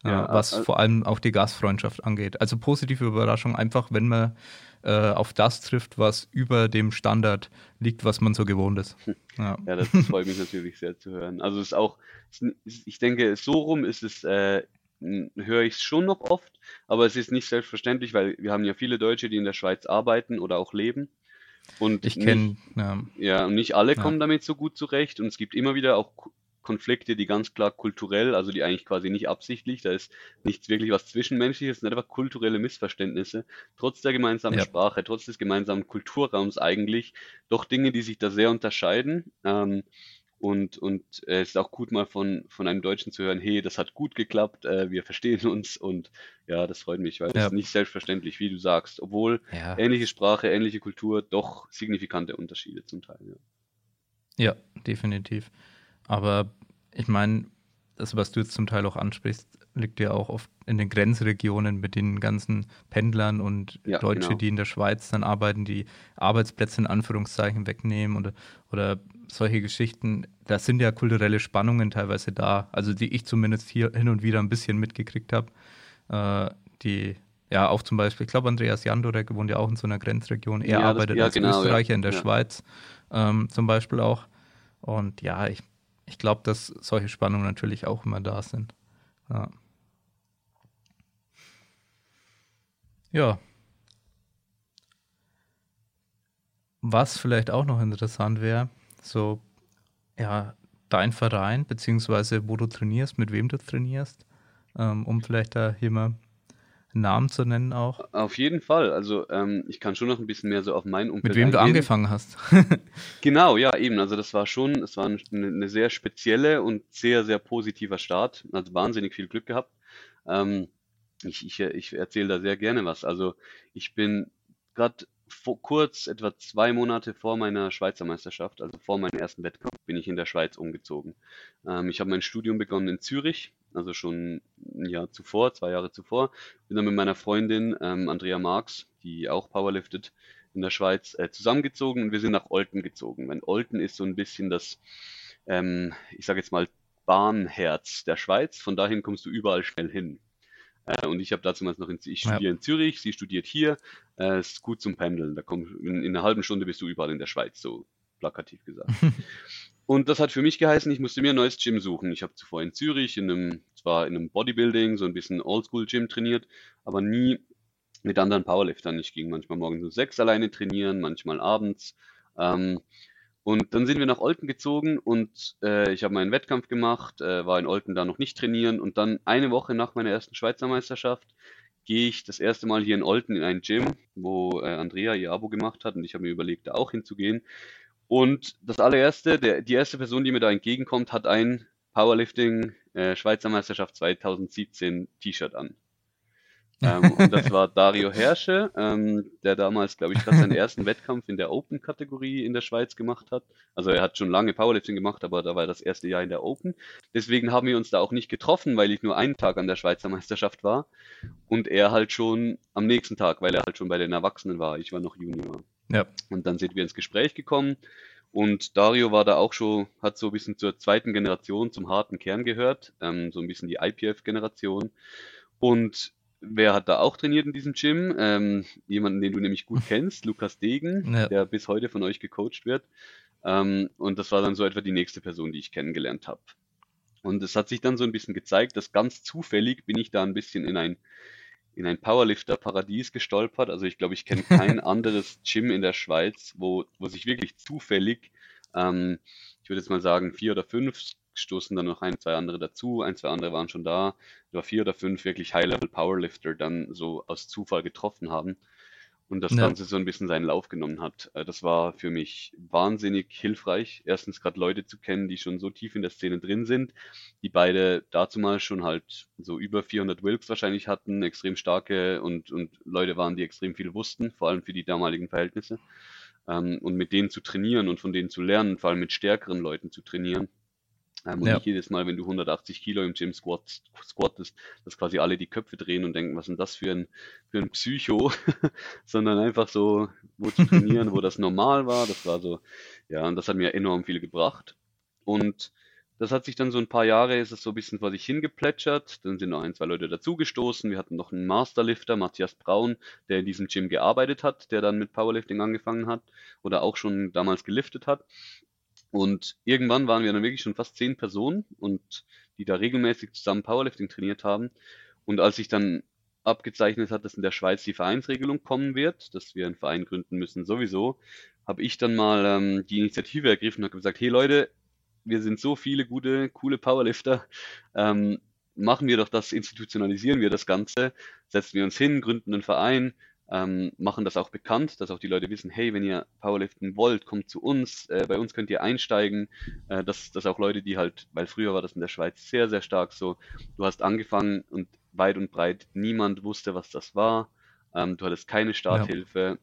S5: Ja,
S4: äh, was
S5: al-
S4: vor allem auch die Gastfreundschaft angeht. Also positive Überraschung, einfach wenn man äh, auf das trifft, was über dem Standard liegt, was man so gewohnt ist. Ja.
S5: Ja, das, freut mich natürlich sehr zu hören. Also es ist auch, ich denke, so rum ist es, äh, höre ich es schon noch oft, aber es ist nicht selbstverständlich, weil wir haben ja viele Deutsche, die in der Schweiz arbeiten oder auch leben. Und
S4: Ich kenne, ja,
S5: Ja, und nicht alle
S4: Ja.
S5: kommen damit so gut zurecht und es gibt immer wieder auch Konflikte, die ganz klar kulturell, also die eigentlich quasi nicht absichtlich, da ist nichts wirklich was Zwischenmenschliches, es sind einfach kulturelle Missverständnisse, trotz der gemeinsamen
S4: Ja.
S5: Sprache, trotz des gemeinsamen Kulturraums eigentlich, doch Dinge, die sich da sehr unterscheiden. Ähm, und, und äh, es ist auch gut mal von, von einem Deutschen zu hören, hey, das hat gut geklappt, äh, wir verstehen uns und ja, das freut mich, weil das
S4: Ja.
S5: ist nicht selbstverständlich, wie du sagst, obwohl
S4: ja,
S5: ähnliche Sprache, ähnliche Kultur, doch signifikante Unterschiede zum Teil. Ja.
S4: ja, definitiv. Aber ich meine, das, was du jetzt zum Teil auch ansprichst, liegt ja auch oft in den Grenzregionen mit den ganzen Pendlern und
S5: Ja,
S4: Deutsche,
S5: genau.
S4: die in der Schweiz dann arbeiten, die Arbeitsplätze in Anführungszeichen wegnehmen oder, oder solche Geschichten. Da sind ja kulturelle Spannungen teilweise da, also die ich zumindest hier hin und wieder ein bisschen mitgekriegt habe. Äh, die, ja, auch zum Beispiel, ich glaube, Andreas Jandorek wohnt ja auch in so einer Grenzregion. Er
S5: Ja, das-
S4: arbeitet
S5: ja,
S4: als
S5: genau.
S4: Österreicher in der. Schweiz ähm, zum Beispiel auch. Und ja, ich, ich glaube, dass solche Spannungen natürlich auch immer da sind. Ja. Ja. Was vielleicht auch noch interessant wäre, so, ja, dein Verein, beziehungsweise wo du trainierst, mit wem du trainierst, ähm, um vielleicht da hier mal einen Namen zu nennen auch.
S5: Auf jeden Fall. Also ähm, ich kann schon noch ein bisschen mehr so auf mein Umfeld
S4: Mit wem du
S5: eingehen.
S4: angefangen hast.
S5: Genau, ja, eben. Also das war schon, es war eine, eine sehr spezielle und sehr, sehr positiver Start. Also wahnsinnig viel Glück gehabt. Ähm, ich, ich, ich erzähle da sehr gerne was. Also ich bin gerade kurz, etwa zwei Monate vor meiner Schweizer Meisterschaft, also vor meinem ersten Wettkampf, bin ich in der Schweiz umgezogen. Ähm, ich habe mein Studium begonnen in Zürich, also schon ein Jahr zuvor, zwei Jahre zuvor. Bin dann mit meiner Freundin ähm, Andrea Marx, die auch powerliftet, in der Schweiz äh, zusammengezogen und wir sind nach Olten gezogen. Weil Olten ist so ein bisschen das, ähm, ich sage jetzt mal, Bahnherz der Schweiz. Von dahin kommst du überall schnell hin. Äh, und ich habe dazu mal noch in, ich
S4: Ja.
S5: studiere in Zürich, sie studiert hier. Äh, ist gut zum Pendeln. Da komm, in, in einer halben Stunde bist du überall in der Schweiz, so plakativ gesagt. Und das hat für mich geheißen, ich musste mir ein neues Gym suchen. Ich habe zuvor in Zürich in einem, zwar in einem Bodybuilding, so ein bisschen Oldschool-Gym trainiert, aber nie mit anderen Powerliftern. Ich ging manchmal morgens um sechs alleine trainieren, manchmal abends. Ähm, und dann sind wir nach Olten gezogen und äh, ich habe meinen Wettkampf gemacht, äh, war in Olten da noch nicht trainieren und dann eine Woche nach meiner ersten Schweizer Meisterschaft gehe ich das erste Mal hier in Olten in ein Gym, wo äh, Andrea ihr Abo gemacht hat und ich habe mir überlegt, da auch hinzugehen. Und das allererste, der, die erste Person, die mir da entgegenkommt, hat ein Powerlifting äh, Schweizer Meisterschaft 2017 T-Shirt an. Ähm, und das war Dario Herrsche, ähm, der damals, glaube ich, gerade seinen ersten Wettkampf in der Open-Kategorie in der Schweiz gemacht hat. Also er hat schon lange Powerlifting gemacht, aber da war das erste Jahr in der Open. Deswegen haben wir uns da auch nicht getroffen, weil ich nur einen Tag an der Schweizer Meisterschaft war und er halt schon am nächsten Tag, weil er halt schon bei den Erwachsenen war. Ich war noch Junior.
S4: Ja.
S5: Und dann sind wir ins Gespräch gekommen und Dario war da auch schon, hat so ein bisschen zur zweiten Generation, zum harten Kern gehört, ähm, so ein bisschen die IPF-Generation. Und wer hat da auch trainiert in diesem Gym? Ähm, jemanden, den du nämlich gut kennst, Lukas Degen,
S4: Ja.
S5: der bis heute von euch gecoacht wird. Ähm, und das war dann so etwa die nächste Person, die ich kennengelernt habe. Und es hat sich dann so ein bisschen gezeigt, dass ganz zufällig bin ich da ein bisschen in ein, in ein Powerlifter-Paradies gestolpert. Also ich glaube, ich kenne kein anderes Gym in der Schweiz, wo, wo sich wirklich zufällig, ähm, ich würde jetzt mal sagen, vier oder fünf stoßen dann noch ein, zwei andere dazu, ein, zwei andere waren schon da, über vier oder fünf wirklich High-Level-Powerlifter dann so aus Zufall getroffen haben und das
S4: Ja.
S5: Ganze so ein bisschen seinen Lauf genommen hat. Äh, Das war für mich wahnsinnig hilfreich. Erstens gerade Leute zu kennen, die schon so tief in der Szene drin sind, die beide dazu mal schon halt so über 400 Wilks wahrscheinlich hatten, extrem starke und, und Leute waren, die extrem viel wussten, vor allem für die damaligen Verhältnisse. Ähm, und mit denen zu trainieren und von denen zu lernen, vor allem mit stärkeren Leuten zu trainieren. Ähm, und
S4: Ja.
S5: nicht jedes Mal, wenn du 180 Kilo im Gym squat, squattest, dass quasi alle die Köpfe drehen und denken, was ist denn das für ein, für ein Psycho, sondern einfach so, wo zu trainieren, wo das normal war. Das war so, ja, und das hat mir enorm viel gebracht. Und das hat sich dann so ein paar Jahre, ist es so ein bisschen vor sich hingeplätschert. Dann sind noch ein, zwei Leute dazugestoßen. Wir hatten noch einen Masterlifter, Matthias Braun, der in diesem Gym gearbeitet hat, der dann mit Powerlifting angefangen hat oder auch schon damals geliftet hat. Und irgendwann waren wir dann wirklich schon fast zehn Personen und die da regelmäßig zusammen Powerlifting trainiert haben. Und als sich dann abgezeichnet hat, dass in der Schweiz die Vereinsregelung kommen wird, dass wir einen Verein gründen müssen sowieso, habe ich dann mal ähm, die Initiative ergriffen und habe gesagt, hey Leute, wir sind so viele gute, coole Powerlifter, ähm, machen wir doch das, institutionalisieren wir das Ganze, setzen wir uns hin, gründen einen Verein, ähm, machen das auch bekannt, dass auch die Leute wissen, hey, wenn ihr Powerliften wollt, kommt zu uns, äh, bei uns könnt ihr einsteigen, äh, dass, dass auch Leute, die halt, weil früher war das in der Schweiz sehr, sehr stark so, du hast angefangen und weit und breit niemand wusste, was das war, ähm, du hattest keine Starthilfe.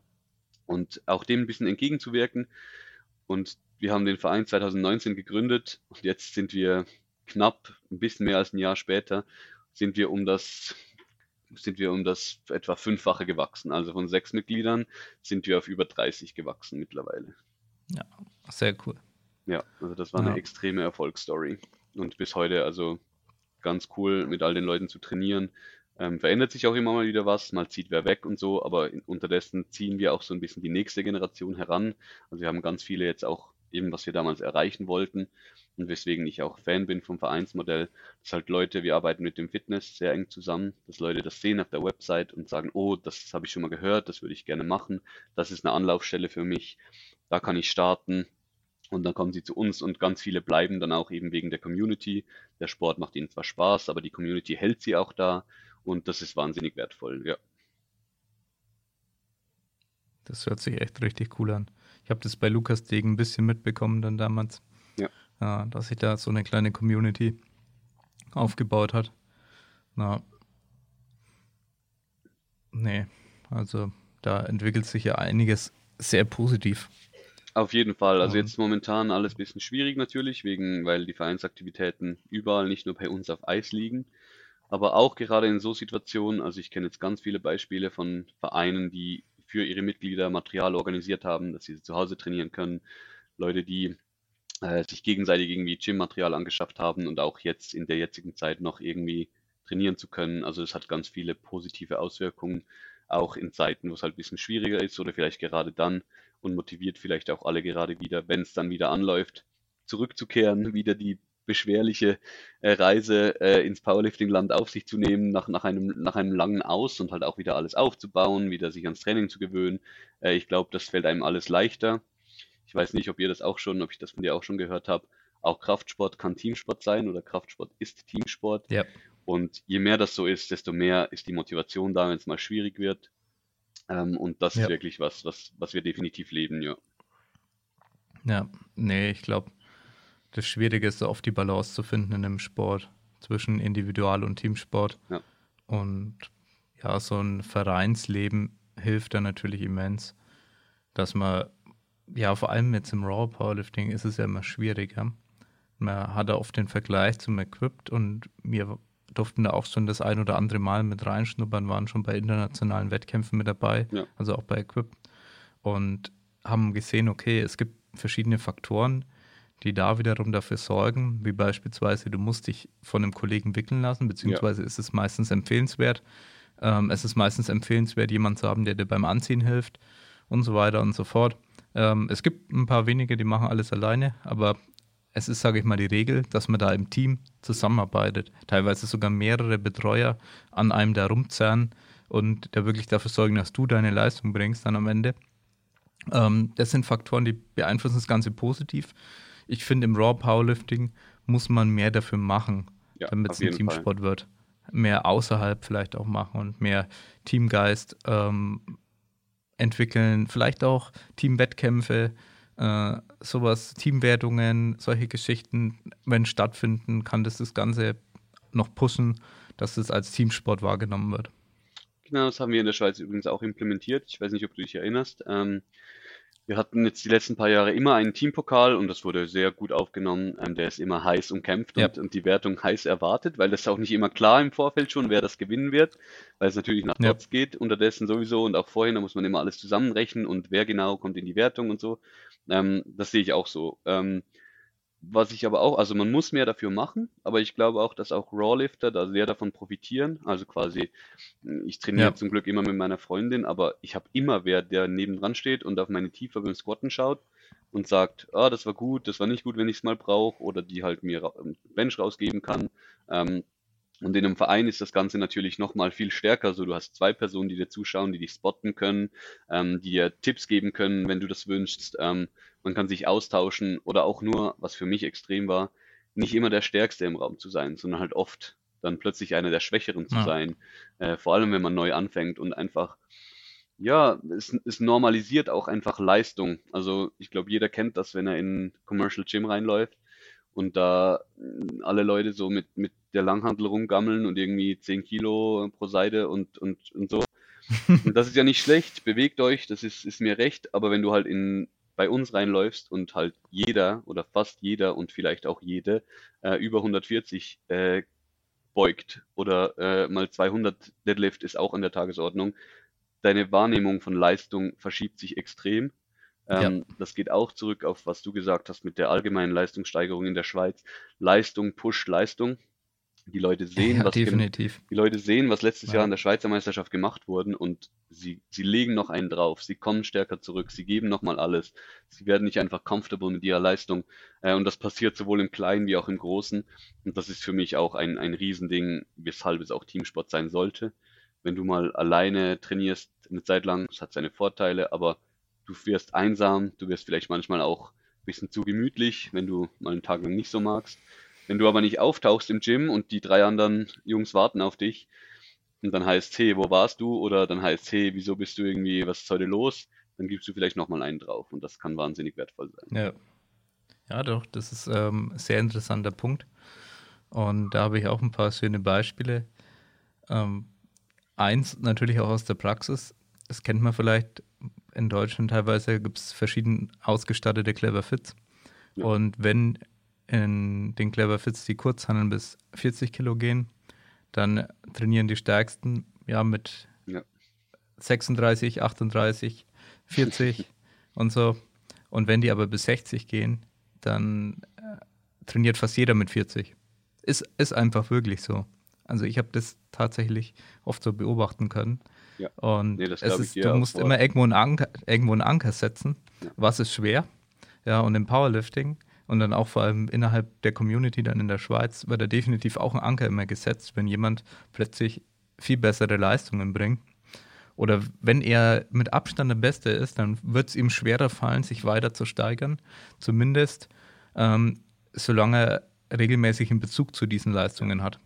S5: Und auch dem ein bisschen entgegenzuwirken. Und wir haben den Verein 2019 gegründet. Und jetzt sind wir knapp ein bisschen mehr als ein Jahr später, sind wir um das sind wir um das etwa fünffache gewachsen. Also von sechs Mitgliedern sind wir auf über 30 gewachsen mittlerweile.
S4: Sehr cool.
S5: Ja, also das war eine
S4: Ja.
S5: extreme Erfolgsstory. Und bis heute also ganz cool, mit all den Leuten zu trainieren. Ähm, verändert sich auch immer mal wieder was, mal zieht wer weg und so, aber in, unterdessen ziehen wir auch so ein bisschen die nächste Generation heran. Also wir haben ganz viele jetzt auch eben, was wir damals erreichen wollten und weswegen ich auch Fan bin vom Vereinsmodell, dass halt Leute, wir arbeiten mit dem Fitness sehr eng zusammen, dass Leute das sehen auf der Website und sagen, oh, das habe ich schon mal gehört, das würde ich gerne machen, das ist eine Anlaufstelle für mich, da kann ich starten. Und dann kommen sie zu uns und ganz viele bleiben dann auch eben wegen der Community. Der Sport macht ihnen zwar Spaß, aber die Community hält sie auch da und das ist wahnsinnig wertvoll. Ja,
S4: Das hört sich echt richtig cool an. Ich habe das bei Lukas Degen ein bisschen mitbekommen dann damals.
S5: Ja.
S4: Ja, dass sich da so eine kleine Community aufgebaut hat. Na. Nee, also da entwickelt sich ja einiges sehr positiv.
S5: auf jeden Fall. Also jetzt momentan alles ein bisschen schwierig natürlich, wegen, weil die Vereinsaktivitäten überall, nicht nur bei uns auf Eis liegen. Aber auch gerade in so Situationen, also ich kenne jetzt ganz viele Beispiele von Vereinen, die für ihre Mitglieder Material organisiert haben, dass sie zu Hause trainieren können. Leute, die äh, sich gegenseitig irgendwie Gym-Material angeschafft haben und auch jetzt in der jetzigen Zeit noch irgendwie trainieren zu können. Also es hat ganz viele positive Auswirkungen, auch in Zeiten, wo es halt ein bisschen schwieriger ist oder vielleicht gerade dann und motiviert vielleicht auch alle gerade wieder, wenn es dann wieder anläuft, zurückzukehren, wieder die beschwerliche äh, Reise äh, ins Powerlifting-Land auf sich zu nehmen, nach, nach, einem, nach einem langen Aus und halt auch wieder alles aufzubauen, wieder sich ans Training zu gewöhnen. Äh, ich glaube, das fällt einem alles leichter. Ich weiß nicht, ob ihr das auch schon, ob ich das von dir auch schon gehört habe. Auch Kraftsport kann Teamsport sein oder Kraftsport ist Teamsport.
S4: Ja.
S5: Und je mehr das so ist, desto mehr ist die Motivation da, wenn es mal schwierig wird. Ähm, und das
S4: Ja.
S5: ist wirklich was, was, was wir definitiv leben, ja.
S4: Ja, nee, ich glaube, das Schwierige ist, so oft die Balance zu finden in einem Sport zwischen Individual- und Teamsport.
S5: Ja.
S4: Und ja, so ein Vereinsleben hilft da natürlich immens, dass man, ja, vor allem jetzt im Raw Powerlifting ist es ja immer schwieriger. Man hat da oft den Vergleich zum Equipped und wir durften da auch schon das ein oder andere Mal mit reinschnuppern, waren schon bei internationalen Wettkämpfen mit dabei,
S5: Ja.
S4: also auch bei Equipped und haben gesehen, okay, es gibt verschiedene Faktoren, die da wiederum dafür sorgen, wie beispielsweise, du musst dich von einem Kollegen wickeln lassen, beziehungsweise ist es meistens empfehlenswert. Ähm, es ist meistens empfehlenswert, jemanden zu haben, der dir beim Anziehen hilft und so weiter und so fort. Ähm, es gibt ein paar wenige, die machen alles alleine, aber es ist, sage ich mal, die Regel, dass man da im Team zusammenarbeitet. Teilweise sogar mehrere Betreuer an einem da rumzerren und da wirklich dafür sorgen, dass du deine Leistung bringst dann am Ende. Ähm, das sind Faktoren, die beeinflussen das Ganze positiv. Ich finde, im Raw Powerlifting muss man mehr dafür machen,
S5: Ja,
S4: damit es ein Teamsport wird. Mehr außerhalb vielleicht auch machen und mehr Teamgeist ähm, entwickeln. Vielleicht auch Teamwettkämpfe, äh, sowas, Teamwertungen, solche Geschichten, wenn stattfinden, kann das das Ganze noch pushen, dass es als Teamsport wahrgenommen wird.
S5: Genau, das haben wir in der Schweiz übrigens auch implementiert. Ich weiß nicht, ob du dich erinnerst. Ähm, wir hatten jetzt die letzten paar Jahre immer einen Teampokal und das wurde sehr gut aufgenommen. Ähm, der ist immer heiß umkämpft
S4: Ja.
S5: und, und die Wertung heiß erwartet, weil das ist auch nicht immer klar im Vorfeld schon, wer das gewinnen wird, weil es natürlich nach
S4: Ja.
S5: Dots geht unterdessen sowieso und auch vorhin, da muss man immer alles zusammenrechnen und wer genau kommt in die Wertung und so. Ähm, das sehe ich auch so. Ähm, was ich aber auch, also man muss mehr dafür machen, aber ich glaube auch, dass auch Rawlifter da sehr davon profitieren. Also quasi, ich trainiere
S4: Ja.
S5: zum Glück immer mit meiner Freundin, aber ich habe immer wer, der nebendran steht und auf meine Tiefe beim Squatten schaut und sagt, ah, das war gut, das war nicht gut, wenn ich es mal brauche, oder die halt mir ra- einen Bench rausgeben kann. Ähm, und in einem Verein ist das Ganze natürlich nochmal viel stärker. So, du hast zwei Personen, die dir zuschauen, die dich spotten können, ähm, die dir Tipps geben können, wenn du das wünschst. Ähm, man kann sich austauschen oder auch nur, was für mich extrem war, nicht immer der Stärkste im Raum zu sein, sondern halt oft dann plötzlich einer der Schwächeren zu
S4: Ja.
S5: sein. Äh, vor allem, wenn man neu anfängt und einfach, ja, es, es normalisiert auch einfach Leistung. Also ich glaube, jeder kennt das, wenn er in ein Commercial Gym reinläuft und da mh, alle Leute so mit, mit der Langhantel rumgammeln und irgendwie 10 Kilo pro Seite und, und, und so. Und das ist ja nicht schlecht, bewegt euch, das ist, ist mir recht, aber wenn du halt in, bei uns reinläufst und halt jeder oder fast jeder und vielleicht auch jede äh, über 140 äh, beugt oder äh, mal 200 Deadlift ist auch an der Tagesordnung, deine Wahrnehmung von Leistung verschiebt sich extrem. Ähm, Das geht auch zurück auf, was du gesagt hast mit der allgemeinen Leistungssteigerung in der Schweiz. Leistung pusht Leistung. Die Leute sehen,
S4: Ja,
S5: was
S4: definitiv.
S5: die Leute sehen, was letztes
S4: Ja.
S5: Jahr an der Schweizer Meisterschaft gemacht wurden und sie, sie legen noch einen drauf. Sie kommen stärker zurück. Sie geben nochmal alles. Sie werden nicht einfach comfortable mit ihrer Leistung. Äh, und das passiert sowohl im Kleinen wie auch im Großen. Und das ist für mich auch ein, ein Riesending, weshalb es auch Teamsport sein sollte. Wenn du mal alleine trainierst eine Zeit lang, das hat seine Vorteile, aber du wirst einsam, du wirst vielleicht manchmal auch ein bisschen zu gemütlich, wenn du mal einen Tag lang nicht so magst. Wenn du aber nicht auftauchst im Gym und die drei anderen Jungs warten auf dich und dann heißt, hey, wo warst du? Oder dann heißt, hey, wieso bist du irgendwie, was ist heute los? Dann gibst du vielleicht nochmal einen drauf und das kann wahnsinnig wertvoll sein.
S4: Ja. Ja, doch, das ist ähm, ein sehr interessanter Punkt. Und da habe ich auch ein paar schöne Beispiele. Ähm, eins natürlich auch aus der Praxis. Das kennt man vielleicht in Deutschland teilweise, gibt es verschieden ausgestattete Clever Fits.
S5: Ja.
S4: Und wenn in den Clever Fits die Kurzhandeln bis 40 Kilo gehen, dann trainieren die Stärksten ja mit
S5: Ja.
S4: 36, 38, 40 und so. Und wenn die aber bis 60 gehen, dann äh, trainiert fast jeder mit 40. Ist, ist einfach wirklich so. Also ich habe das tatsächlich oft so beobachten können.
S5: Ja.
S4: Und
S5: Nee,
S4: es ist, du musst
S5: vor.
S4: immer irgendwo einen, Anker, irgendwo einen Anker setzen. Was ist schwer? Ja, und im Powerlifting und dann auch vor allem innerhalb der Community dann in der Schweiz wird da definitiv auch ein Anker immer gesetzt, wenn jemand plötzlich viel bessere Leistungen bringt. Oder wenn er mit Abstand der Beste ist, dann wird es ihm schwerer fallen, sich weiter zu steigern. Zumindest ähm, solange er regelmäßig einen Bezug zu diesen Leistungen hat.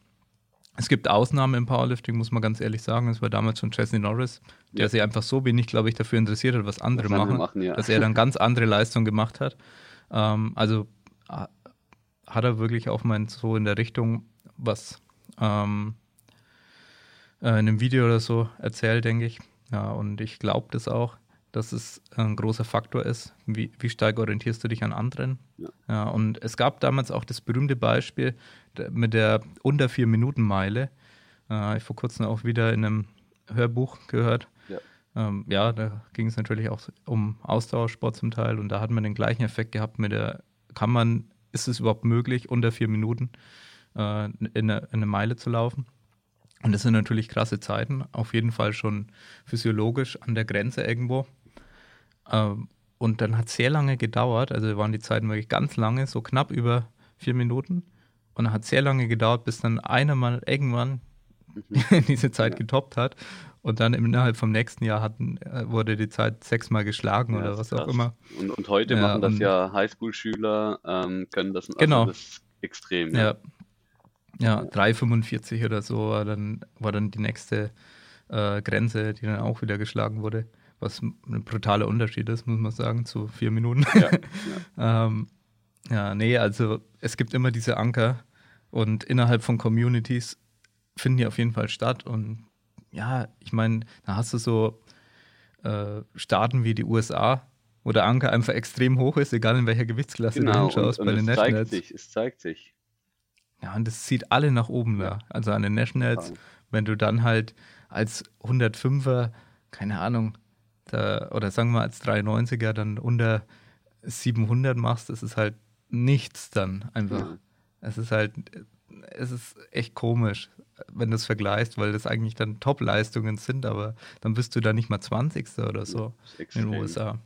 S4: Es gibt Ausnahmen im Powerlifting, muss man ganz ehrlich sagen. Es war damals schon Jesse Norris, der
S5: Ja.
S4: sich einfach so wenig, glaube ich, dafür interessiert hat, was andere
S5: Was andere
S4: machen,
S5: machen, ja.
S4: dass er dann ganz andere Leistungen gemacht hat. Ähm, also äh, hat er wirklich auch mal so in der Richtung was ähm, äh, in einem Video oder so erzählt, denke ich. Ja, und ich glaube das auch, dass es ein großer Faktor ist. Wie, wie stark orientierst du dich an anderen?
S5: Ja.
S4: und es gab damals auch das berühmte Beispiel mit der unter vier Minuten Meile. Äh, ich vor kurzem auch wieder in einem Hörbuch gehört.
S5: Ja.
S4: Ähm, ja, da ging es natürlich auch um Ausdauersport zum Teil und da hat man den gleichen Effekt gehabt mit der, kann man, ist es überhaupt möglich, unter vier Minuten äh, in, eine, in eine Meile zu laufen? Und das sind natürlich krasse Zeiten, auf jeden Fall schon physiologisch an der Grenze irgendwo. Ähm, und dann hat es sehr lange gedauert, also waren die Zeiten wirklich ganz lange, so knapp über vier Minuten. Und dann hat es sehr lange gedauert, bis dann einer mal irgendwann diese Zeit ja. getoppt hat. Und dann innerhalb vom nächsten Jahr hatten, äh, wurde die Zeit sechsmal geschlagen ja, oder was auch immer.
S5: Und, und heute ja, machen das ja Highschool-Schüler, ähm, können das,
S4: also genau.
S5: das ist extrem.
S4: Ja, ja, 3,45 oder so war dann, war dann die nächste äh, Grenze, die dann auch wieder geschlagen wurde. Was ein brutaler Unterschied ist, muss man sagen, zu vier Minuten. Ja, ja. ähm, ja, nee, also es gibt immer diese Anker und innerhalb von Communities finden die auf jeden Fall statt. Und ja, ich meine, da hast du so äh, Staaten wie die USA, wo der Anker einfach extrem hoch ist, egal in welcher Gewichtsklasse
S5: genau,
S4: du hinschaust
S5: und, und
S4: bei den
S5: es
S4: Nationals.
S5: Zeigt sich, es zeigt sich.
S4: Ja, und das zieht alle nach oben da. Also an den Nationals, ja. wenn du dann halt als 105er, keine Ahnung, da, oder sagen wir als 93er dann unter 700 machst, das ist halt nichts dann einfach. Mhm. Es ist halt, es ist echt komisch, wenn du es vergleichst, weil das eigentlich dann Top-Leistungen sind, aber dann bist du da nicht mal 20. oder so in den USA.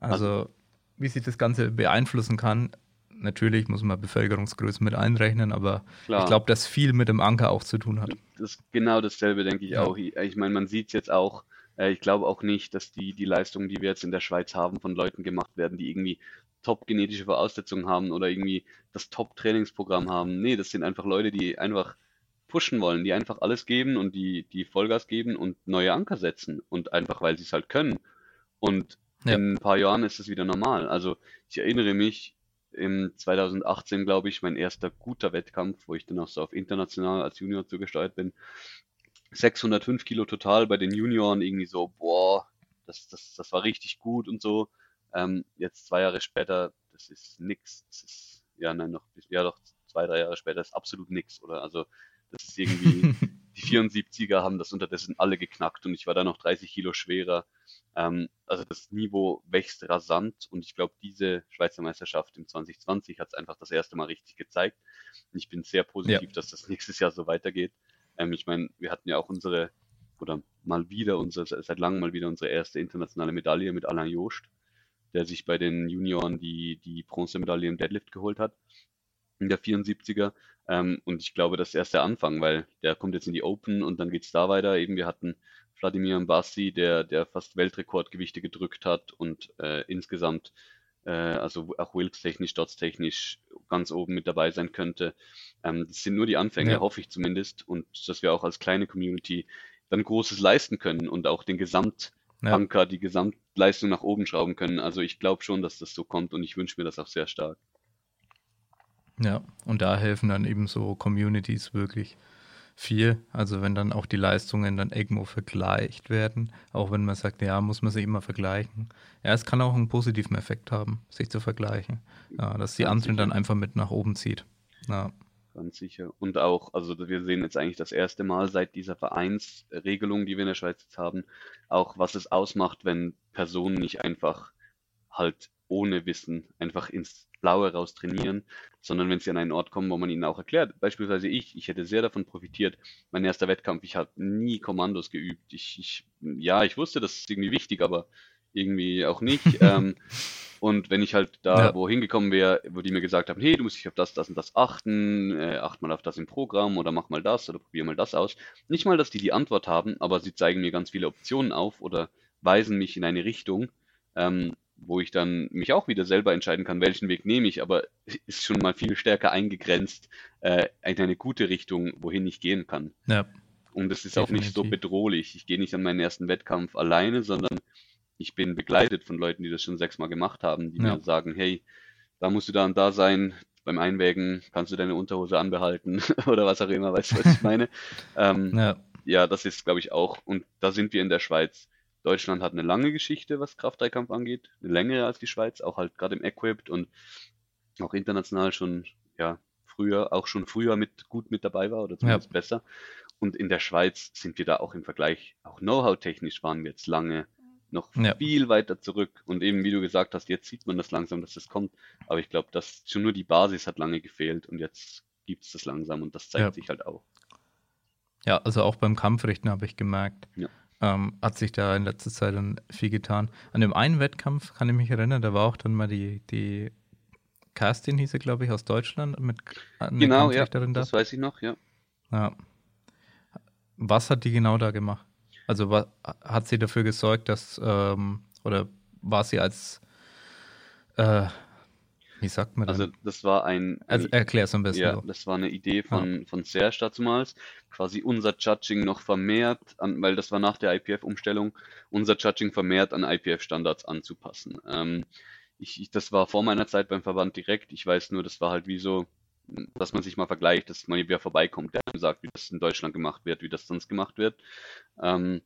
S4: Also, also, wie sich das Ganze beeinflussen kann, natürlich muss man Bevölkerungsgröße mit einrechnen, aber Klar. ich glaube, dass viel mit dem Anker auch zu tun hat.
S5: Das ist genau dasselbe, denke ich ja. auch. Ich meine, man sieht es jetzt auch, äh, ich glaube auch nicht, dass die, die Leistungen, die wir jetzt in der Schweiz haben, von Leuten gemacht werden, die irgendwie top-genetische Voraussetzungen haben oder irgendwie das Top-Trainingsprogramm haben. Nee, das sind einfach Leute, die einfach pushen wollen, die einfach alles geben und die, die Vollgas geben und neue Anker setzen und einfach, weil sie es halt können. Und ja. in ein paar Jahren ist es wieder normal. Also ich erinnere mich, im 2018, glaube ich, mein erster guter Wettkampf, wo ich dann auch so auf international als Junior zugesteuert bin. 605 Kilo total bei den Junioren, irgendwie so, boah, das, das, das war richtig gut und so. Ähm, jetzt zwei Jahre später, das ist nix. Das ist, ja, nein, noch, ja doch, zwei, drei Jahre später ist absolut nix, oder? Also, das ist irgendwie, die 74er haben das unterdessen alle geknackt und ich war da noch 30 Kilo schwerer. Ähm, also das Niveau wächst rasant und ich glaube, diese Schweizer Meisterschaft im 2020 hat es einfach das erste Mal richtig gezeigt. Und ich bin sehr positiv, ja. dass das nächstes Jahr so weitergeht. Ähm, ich meine, wir hatten ja auch unsere, oder mal wieder unsere, seit langem mal wieder unsere erste internationale Medaille mit Alain Joost der sich bei den Junioren die, die Bronzemedaille im Deadlift geholt hat, in der 74er. Ähm, und ich glaube, das ist erst der Anfang, weil der kommt jetzt in die Open und dann geht es da weiter. Eben, wir hatten Vladimir Mbassi, der, der fast Weltrekordgewichte gedrückt hat und äh, insgesamt, äh, also auch Wilks-technisch, Dots-technisch ganz oben mit dabei sein könnte. Ähm, das sind nur die Anfänge, ja. hoffe ich zumindest. Und dass wir auch als kleine Community dann Großes leisten können und auch den Gesamt- ja. Anker die Gesamtleistung nach oben schrauben können. Also ich glaube schon, dass das so kommt und ich wünsche mir das auch sehr stark.
S4: Ja, und da helfen dann eben so Communities wirklich viel. Also wenn dann auch die Leistungen dann irgendwo vergleicht werden, auch wenn man sagt, ja, muss man sich immer vergleichen. Ja, es kann auch einen positiven Effekt haben, sich zu vergleichen. Ja, dass die anderen dann einfach mit nach oben zieht. Ja
S5: ganz sicher. Und auch, also wir sehen jetzt eigentlich das erste Mal seit dieser Vereinsregelung, die wir in der Schweiz jetzt haben, auch was es ausmacht, wenn Personen nicht einfach halt ohne Wissen einfach ins Blaue raus trainieren, sondern wenn sie an einen Ort kommen, wo man ihnen auch erklärt. Beispielsweise ich, ich hätte sehr davon profitiert. Mein erster Wettkampf, ich habe nie Kommandos geübt. Ich, ich, ja, ich wusste, das ist irgendwie wichtig, aber irgendwie auch nicht. ähm, und wenn ich halt da ja. wohin gekommen wäre, wo die mir gesagt haben, hey, du musst dich auf das, das und das achten, äh, acht mal auf das im Programm oder mach mal das oder probier mal das aus. Nicht mal, dass die die Antwort haben, aber sie zeigen mir ganz viele Optionen auf oder weisen mich in eine Richtung, ähm, wo ich dann mich auch wieder selber entscheiden kann, welchen Weg nehme ich, aber ist schon mal viel stärker eingegrenzt äh, in eine gute Richtung, wohin ich gehen kann.
S4: Ja.
S5: Und es ist Definitiv. auch nicht so bedrohlich. Ich gehe nicht an meinen ersten Wettkampf alleine, sondern ich bin begleitet von Leuten, die das schon sechsmal gemacht haben, die ja. mir sagen, hey, da musst du da und da sein, beim Einwägen kannst du deine Unterhose anbehalten oder was auch immer, weißt du, was ich meine? ähm, ja. ja, das ist, glaube ich, auch, und da sind wir in der Schweiz. Deutschland hat eine lange Geschichte, was Kraft-Dreikampf angeht, eine längere als die Schweiz, auch halt gerade im Equipped und auch international schon, ja, früher, auch schon früher mit gut mit dabei war oder zumindest ja. besser. Und in der Schweiz sind wir da auch im Vergleich, auch Know-how-technisch waren wir jetzt lange noch ja. viel weiter zurück. Und eben, wie du gesagt hast, jetzt sieht man das langsam, dass das kommt. Aber ich glaube, dass schon nur die Basis hat lange gefehlt und jetzt gibt es das langsam und das zeigt ja. sich halt auch.
S4: Ja, also auch beim Kampfrichten habe ich gemerkt. Ja. Ähm, hat sich da in letzter Zeit dann viel getan. An dem einen Wettkampf kann ich mich erinnern, da war auch dann mal die, die Kerstin hieß sie, glaube ich, aus Deutschland mit
S5: einer Genau, ja, das weiß ich noch, ja.
S4: Ja. Was hat die genau da gemacht? Also was, hat sie dafür gesorgt, dass, ähm, oder war sie als, äh, wie sagt man
S5: das? Also das war ein...
S4: Also erklär es ein bisschen.
S5: Ja, so. das war eine Idee von, ja. von Serge damals, quasi unser Judging noch vermehrt, an, weil das war nach der IPF-Umstellung, unser Judging vermehrt an IPF-Standards anzupassen. Ähm, ich, ich, das war vor meiner Zeit beim Verband direkt. Ich weiß nur, das war halt wie so, dass man sich mal vergleicht, dass man wieder vorbeikommt, der sagt, wie das in Deutschland gemacht wird, wie das sonst gemacht wird. Ähm,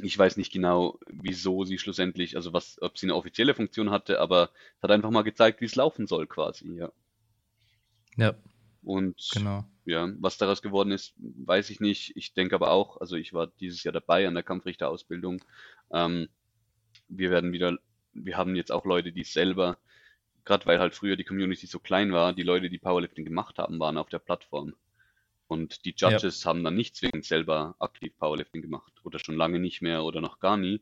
S5: ich weiß nicht genau, wieso sie schlussendlich, also was, ob sie eine offizielle Funktion hatte, aber es hat einfach mal gezeigt, wie es laufen soll, quasi, ja.
S4: Ja.
S5: Und genau. ja, was daraus geworden ist, weiß ich nicht. Ich denke aber auch, also ich war dieses Jahr dabei an der Kampfrichterausbildung. Ähm, wir werden wieder, wir haben jetzt auch Leute, die selber gerade weil halt früher die Community so klein war, die Leute, die Powerlifting gemacht haben, waren auf der Plattform. Und die Judges ja. haben dann nicht zwingend selber aktiv Powerlifting gemacht oder schon lange nicht mehr oder noch gar nie.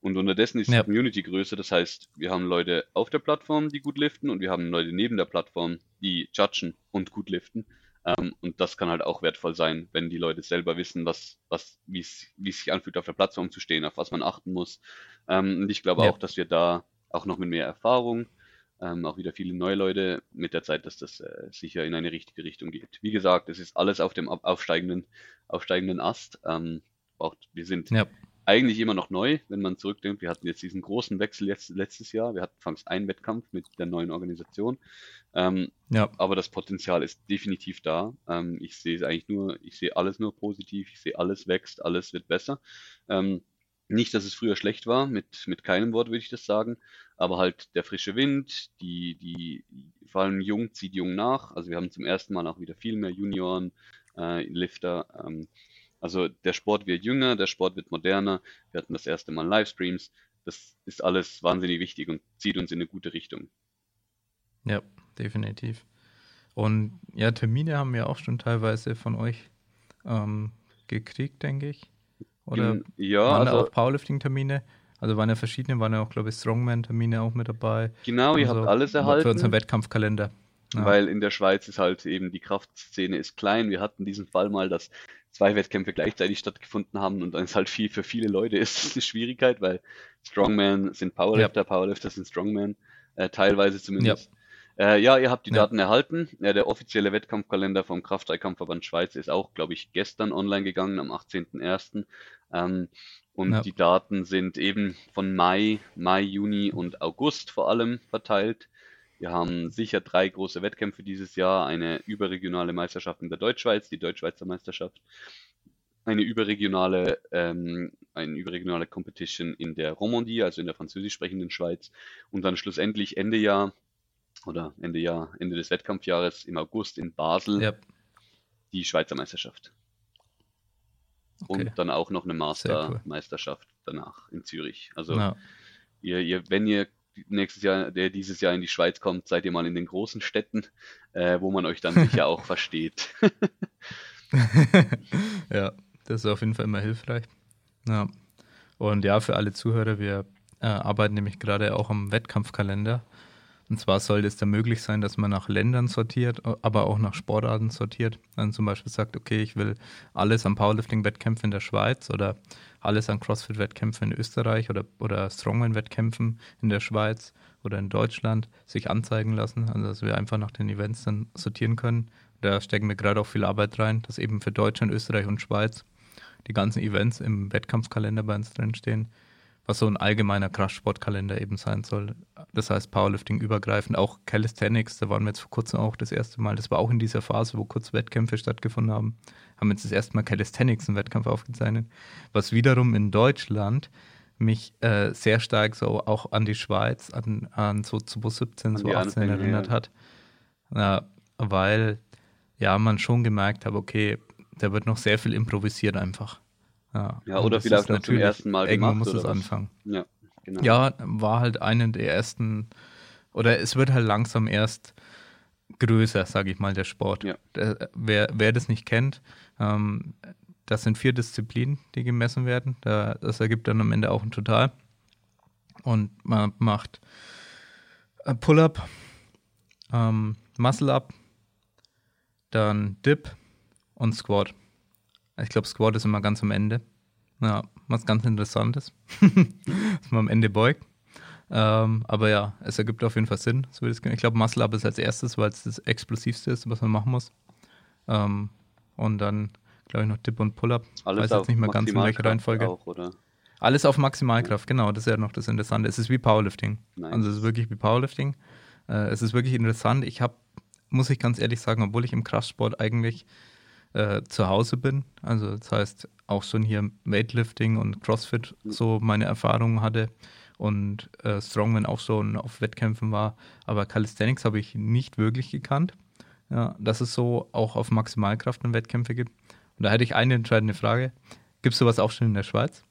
S5: Und unterdessen ist ja. die Community größer. Das heißt, wir haben Leute auf der Plattform, die gut liften und wir haben Leute neben der Plattform, die judgen und gut liften. Ähm, und das kann halt auch wertvoll sein, wenn die Leute selber wissen, was, was, wie es sich anfühlt, auf der Plattform zu stehen, auf was man achten muss. Ähm, und ich glaube ja. auch, dass wir da auch noch mit mehr Erfahrung ähm, auch wieder viele neue Leute mit der Zeit, dass das äh, sicher in eine richtige Richtung geht. Wie gesagt, es ist alles auf dem aufsteigenden, aufsteigenden Ast. Ähm, auch, wir sind ja. eigentlich immer noch neu, wenn man zurückdenkt. Wir hatten jetzt diesen großen Wechsel jetzt, letztes Jahr. Wir hatten fangs einen Wettkampf mit der neuen Organisation. Ähm, ja. Aber das Potenzial ist definitiv da. Ähm, ich sehe es eigentlich nur, ich sehe alles nur positiv. Ich sehe alles wächst, alles wird besser. Ähm, nicht, dass es früher schlecht war, mit, mit keinem Wort würde ich das sagen, aber halt der frische Wind, die, die, vor allem jung zieht jung nach. Also wir haben zum ersten Mal auch wieder viel mehr Junioren, äh, Lifter. Ähm, also der Sport wird jünger, der Sport wird moderner. Wir hatten das erste Mal Livestreams. Das ist alles wahnsinnig wichtig und zieht uns in eine gute Richtung.
S4: Ja, definitiv. Und ja, Termine haben wir auch schon teilweise von euch ähm, gekriegt, denke ich. Oder In, ja, waren also, da auch Powerlifting-Termine? Also waren ja verschiedene, waren ja auch, glaube ich, Strongman-Termine auch mit dabei.
S5: Genau, ihr also habt alles erhalten.
S4: Für unseren Wettkampfkalender.
S5: Ja. Weil in der Schweiz ist halt eben die Kraftszene ist klein. Wir hatten diesen Fall mal, dass zwei Wettkämpfe gleichzeitig stattgefunden haben und dann ist halt viel für viele Leute ist das eine Schwierigkeit, weil Strongman sind Powerlifter, ja. Powerlifter sind Strongman, äh, teilweise zumindest. Ja. Äh, ja, ihr habt die Daten erhalten. Ja, der offizielle Wettkampfkalender vom Kraftdreikampfverband Schweiz ist auch, glaube ich, gestern online gegangen, am 18.01. Ähm, und ja. die Daten sind eben von Mai, Mai, Juni und August vor allem verteilt. Wir haben sicher drei große Wettkämpfe dieses Jahr. Eine überregionale Meisterschaft in der Deutschschweiz, die Deutschschweizer Meisterschaft. Eine überregionale, ähm, eine überregionale Competition in der Romandie, also in der französisch sprechenden Schweiz. Und dann schlussendlich Ende Jahr oder Ende Jahr, Ende des Wettkampfjahres im August in Basel ja. die Schweizer Meisterschaft. Okay. Und dann auch noch eine Mastermeisterschaft cool. danach in Zürich. Also ja. ihr, ihr, wenn ihr nächstes Jahr, der dieses Jahr in die Schweiz kommt, seid ihr mal in den großen Städten, äh, wo man euch dann sicher auch versteht.
S4: ja, das ist auf jeden Fall immer hilfreich. Ja. Und ja, für alle Zuhörer, wir äh, arbeiten nämlich gerade auch am Wettkampfkalender. Und zwar sollte es da möglich sein, dass man nach Ländern sortiert, aber auch nach Sportarten sortiert. Dann zum Beispiel sagt, okay, ich will alles an Powerlifting-Wettkämpfen in der Schweiz oder alles an CrossFit-Wettkämpfen in Österreich oder, oder Strongman-Wettkämpfen in der Schweiz oder in Deutschland sich anzeigen lassen. Also dass wir einfach nach den Events dann sortieren können. Da stecken wir gerade auch viel Arbeit rein, dass eben für Deutschland, Österreich und Schweiz die ganzen Events im Wettkampfkalender bei uns drinstehen was so ein allgemeiner Kraftsportkalender eben sein soll. Das heißt Powerlifting übergreifend, auch Calisthenics, da waren wir jetzt vor kurzem auch das erste Mal, das war auch in dieser Phase, wo kurz Wettkämpfe stattgefunden haben, haben jetzt das erste Mal Calisthenics einen Wettkampf aufgezeichnet, was wiederum in Deutschland mich äh, sehr stark so auch an die Schweiz, an, an so 2017, 2018 erinnert ja. hat. Ja, weil ja man schon gemerkt hat, okay, da wird noch sehr viel improvisiert einfach.
S5: Ja, ja oder vielleicht auch zum ersten Mal
S4: irgendwann muss es anfangen. Ja, genau. Ja, war halt eine der ersten, oder es wird halt langsam erst größer, sage ich mal, der Sport. Ja. Der, wer, wer das nicht kennt, ähm, das sind vier Disziplinen, die gemessen werden. Da, das ergibt dann am Ende auch ein Total. Und man macht äh, Pull-up, ähm, Muscle-up, dann Dip und Squat. Ich glaube, Squat ist immer ganz am Ende. Ja, was ganz Interessantes, dass man am Ende beugt. Ähm, aber ja, es ergibt auf jeden Fall Sinn. So ich glaube, Muscle Up ist als erstes, weil es das Explosivste ist, was man machen muss. Ähm, und dann, glaube ich, noch Dip und Pull-Up.
S5: Alles
S4: Weiß jetzt nicht mehr ganz in welcher Reihenfolge.
S5: Auch, oder?
S4: Alles auf Maximalkraft, genau, das ist ja noch das Interessante. Es ist wie Powerlifting.
S5: Nice.
S4: Also es ist wirklich wie Powerlifting. Äh, es ist wirklich interessant. Ich habe, muss ich ganz ehrlich sagen, obwohl ich im Kraftsport eigentlich äh, zu Hause bin, also das heißt auch schon hier Weightlifting und CrossFit so meine Erfahrungen hatte und äh, Strongman auch schon auf Wettkämpfen war, aber Calisthenics habe ich nicht wirklich gekannt. Ja, dass es so auch auf Maximalkraft und Wettkämpfe gibt. Und da hätte ich eine entscheidende Frage. Gibt es sowas auch schon in der Schweiz?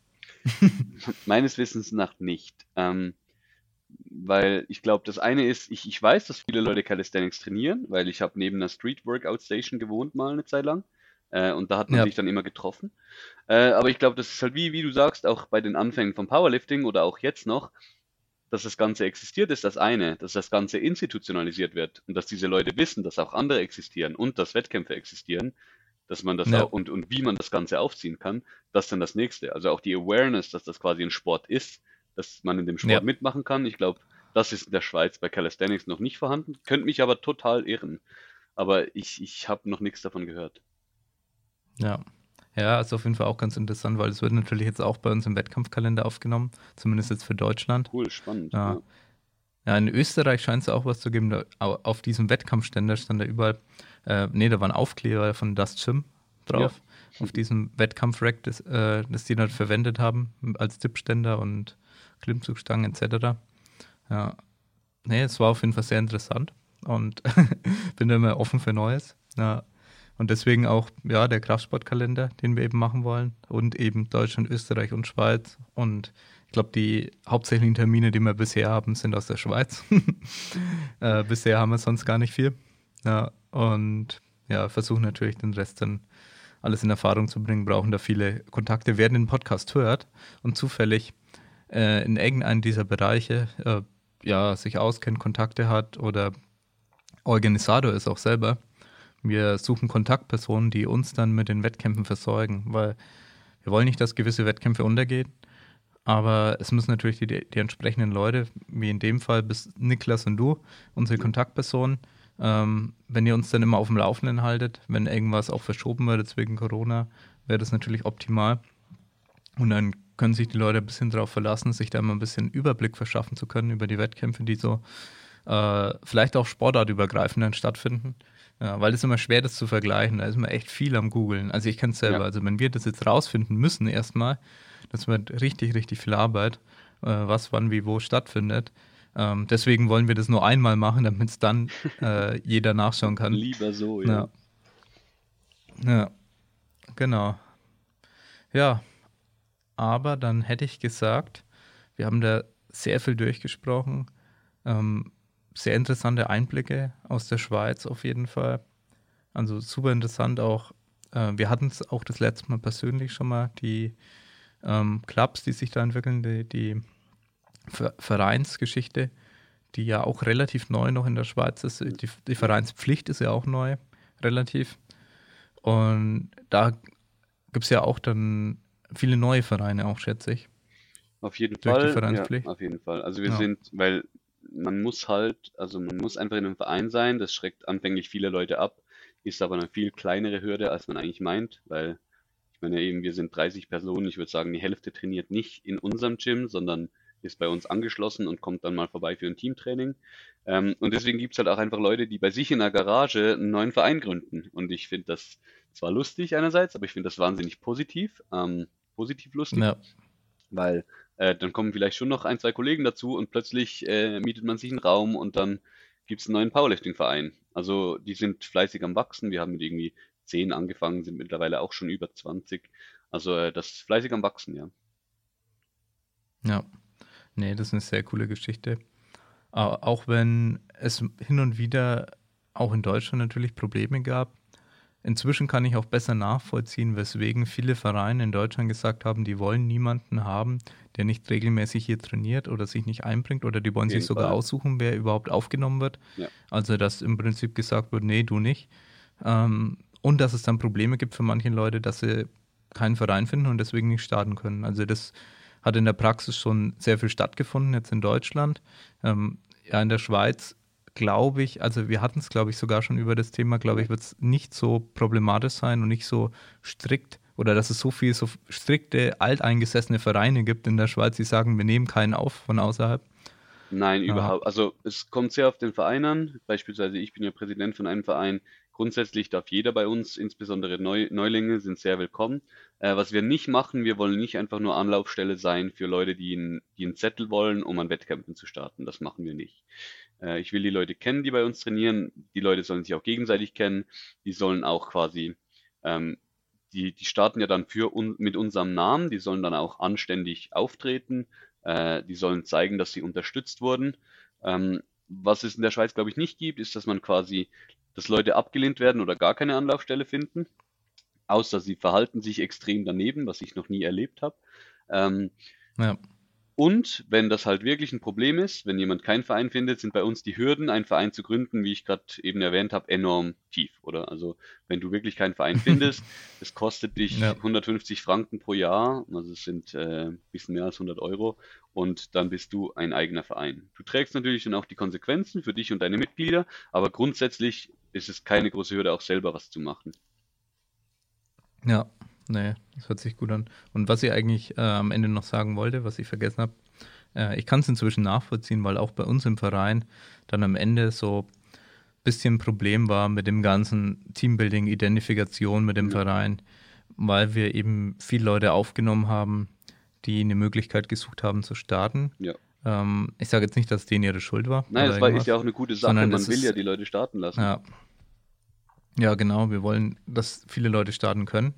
S5: Meines Wissens nach nicht. Ähm, weil ich glaube, das eine ist, ich, ich weiß, dass viele Leute Calisthenics trainieren, weil ich habe neben einer Street Workout Station gewohnt mal eine Zeit lang. Äh, und da hat man
S4: Ja.
S5: sich dann immer getroffen. Äh, aber ich glaube, das ist halt wie, wie du sagst, auch bei den Anfängen vom Powerlifting oder auch jetzt noch, dass das Ganze existiert, ist das eine, dass das Ganze institutionalisiert wird und dass diese Leute wissen, dass auch andere existieren und dass Wettkämpfe existieren, dass man das
S4: Ja.
S5: auch und, und wie man das Ganze aufziehen kann, das ist dann das nächste. Also auch die Awareness, dass das quasi ein Sport ist, dass man in dem Sport
S4: Ja.
S5: mitmachen kann. Ich glaube, das ist in der Schweiz bei Calisthenics noch nicht vorhanden. Könnte mich aber total irren. Aber ich, ich habe noch nichts davon gehört.
S4: Ja. Ja, ist auf jeden Fall auch ganz interessant, weil es wird natürlich jetzt auch bei uns im Wettkampfkalender aufgenommen, zumindest jetzt für Deutschland.
S5: Cool, spannend.
S4: Ja.
S5: Ja.
S4: Ja, in Österreich scheint es auch was zu geben. Da, au- auf diesem Wettkampfständer stand da überall, äh, nee, da waren Aufkleber von Das Gym drauf. Auf diesem Wettkampfrack, das, äh, das die dann verwendet haben als Tippständer und Klimmzugstangen etc. Ja, nee, es war auf jeden Fall sehr interessant und bin immer offen für Neues. Ja. Und deswegen auch, ja, der Kraftsportkalender, den wir eben machen wollen und eben Deutschland, Österreich und Schweiz und ich glaube, die hauptsächlichen Termine, die wir bisher haben, sind aus der Schweiz. äh, bisher haben wir sonst gar nicht viel. Ja, und ja, versuchen natürlich den Rest dann alles in Erfahrung zu bringen, brauchen da viele Kontakte. Wer den Podcast hört und zufällig äh, in irgendeinem dieser Bereiche äh, ja, sich auskennt, Kontakte hat oder Organisator ist auch selber, wir suchen Kontaktpersonen, die uns dann mit den Wettkämpfen versorgen, weil wir wollen nicht, dass gewisse Wettkämpfe untergehen, aber es müssen natürlich die, die entsprechenden Leute, wie in dem Fall bist Niklas und du, unsere Kontaktpersonen, ähm, wenn ihr uns dann immer auf dem Laufenden haltet, wenn irgendwas auch verschoben wird wegen Corona, wäre das natürlich optimal. Und dann können sich die Leute ein bisschen darauf verlassen, sich da mal ein bisschen Überblick verschaffen zu können über die Wettkämpfe, die so äh, vielleicht auch sportartübergreifend dann stattfinden. Ja, weil es ist immer schwer, das zu vergleichen. Da ist man echt viel am Googeln. Also ich kenne es selber.
S5: Ja.
S4: Also wenn wir das jetzt rausfinden müssen erstmal, das wird richtig, richtig viel Arbeit, äh, was, wann, wie, wo stattfindet. Ähm, deswegen wollen wir das nur einmal machen, damit es dann äh, jeder nachschauen kann.
S5: Lieber so, ja.
S4: Ja. Ja, genau. Ja, aber dann hätte ich gesagt, wir haben da sehr viel durchgesprochen. Ähm, sehr interessante Einblicke aus der Schweiz auf jeden Fall. Also super interessant auch. Äh, wir hatten es auch das letzte Mal persönlich schon mal, die ähm, Clubs, die sich da entwickeln, die, die Ver Vereinsgeschichte, die ja auch relativ neu noch in der Schweiz ist. Die, die Vereinspflicht ist ja auch neu, relativ. Und da gibt es ja auch dann viele neue Vereine auch, schätze ich.
S5: Auf jeden
S4: Durch die
S5: Fall.
S4: Vereinspflicht?
S5: Ja, auf jeden Fall. Also wir
S4: Ja.
S5: sind, weil man muss halt, also man muss einfach in einem Verein sein, das schreckt anfänglich viele Leute ab, ist aber eine viel kleinere Hürde, als man eigentlich meint, weil ich meine eben, wir sind 30 Personen, ich würde sagen, die Hälfte trainiert nicht in unserem Gym, sondern ist bei uns angeschlossen und kommt dann mal vorbei für ein Teamtraining. Ähm, und deswegen gibt es halt auch einfach Leute, die bei sich in der Garage einen neuen Verein gründen. Und ich finde das zwar lustig einerseits, aber ich finde das wahnsinnig positiv, ähm, positiv lustig
S4: Ja,
S5: weil äh, dann kommen vielleicht schon noch ein, zwei Kollegen dazu und plötzlich äh, mietet man sich einen Raum und dann gibt es einen neuen Powerlifting-Verein. Also die sind fleißig am Wachsen. Wir haben mit irgendwie 10 angefangen, sind mittlerweile auch schon über 20. Also äh, das ist fleißig am Wachsen, ja.
S4: ja. Nee, das ist eine sehr coole Geschichte. Au- Auch wenn es hin und wieder auch in Deutschland natürlich Probleme gab, inzwischen kann ich auch besser nachvollziehen, weswegen viele Vereine in Deutschland gesagt haben, die wollen niemanden haben, der nicht regelmäßig hier trainiert oder sich nicht einbringt oder die wollen sich sogar Fall. aussuchen, wer überhaupt aufgenommen wird. Ja. Also dass im Prinzip gesagt wird, nee, du nicht. Ähm, und dass es dann Probleme gibt für manche Leute, dass sie keinen Verein finden und deswegen nicht starten können. Also das hat in der Praxis schon sehr viel stattgefunden, jetzt in Deutschland. Ähm, ja, in der Schweiz glaube ich, also wir hatten es, glaube ich, sogar schon über das Thema, glaube ich, wird es nicht so problematisch sein und nicht so strikt oder dass es so viele so strikte, alteingesessene Vereine gibt in der Schweiz, die sagen, wir nehmen keinen auf von außerhalb.
S5: Nein, überhaupt. Also es kommt sehr auf den Verein an. Beispielsweise ich bin ja Präsident von einem Verein, Grundsätzlich darf jeder bei uns, insbesondere Neu Neulinge, sind sehr willkommen. Äh, was wir nicht machen, wir wollen nicht einfach nur Anlaufstelle sein für Leute, die einen, die einen Zettel wollen, um an Wettkämpfen zu starten. Das machen wir nicht. Äh, ich will die Leute kennen, die bei uns trainieren. Die Leute sollen sich auch gegenseitig kennen. Die sollen auch quasi, ähm, die, die starten ja dann für un mit unserem Namen. Die sollen dann auch anständig auftreten. Äh, die sollen zeigen, dass sie unterstützt wurden. Ähm, was es in der Schweiz, glaube ich, nicht gibt, ist, dass man quasi dass Leute abgelehnt werden oder gar keine Anlaufstelle finden, außer sie verhalten sich extrem daneben, was ich noch nie erlebt habe. Ähm, ja. Und wenn das halt wirklich ein Problem ist, wenn jemand keinen Verein findet, sind bei uns die Hürden, einen Verein zu gründen, wie ich gerade eben erwähnt habe, enorm tief, oder? Also wenn du wirklich keinen Verein findest, es kostet dich ja. 150 Franken pro Jahr, also es sind äh, ein bisschen mehr als 100 Euro, und dann bist du ein eigener Verein. Du trägst natürlich dann auch die Konsequenzen für dich und deine Mitglieder, aber grundsätzlich ist es keine große Hürde, auch selber was zu machen.
S4: Ja, nee, das hört sich gut an. Und was ich eigentlich äh, am Ende noch sagen wollte, was ich vergessen habe, äh, ich kann es inzwischen nachvollziehen, weil auch bei uns im Verein dann am Ende so ein bisschen ein Problem war mit dem ganzen Teambuilding, Identifikation mit dem ja. Verein, weil wir eben viele Leute aufgenommen haben, die eine Möglichkeit gesucht haben zu starten. Ja. Ähm, ich sage jetzt nicht, dass denen ihre Schuld war.
S5: Nein, das war, ist ja auch eine gute Sache. Man will ist, ja die Leute starten lassen.
S4: Ja. ja, genau. Wir wollen, dass viele Leute starten können.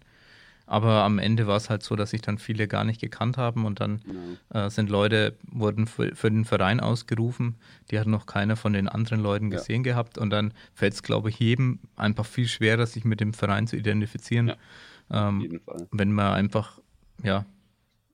S4: Aber am Ende war es halt so, dass sich dann viele gar nicht gekannt haben und dann genau. äh, sind Leute, wurden für, für, den Verein ausgerufen, die hat noch keiner von den anderen Leuten gesehen ja. gehabt und dann fällt es, glaube ich, jedem einfach viel schwerer, sich mit dem Verein zu identifizieren. Ja, ähm, wenn man einfach, ja,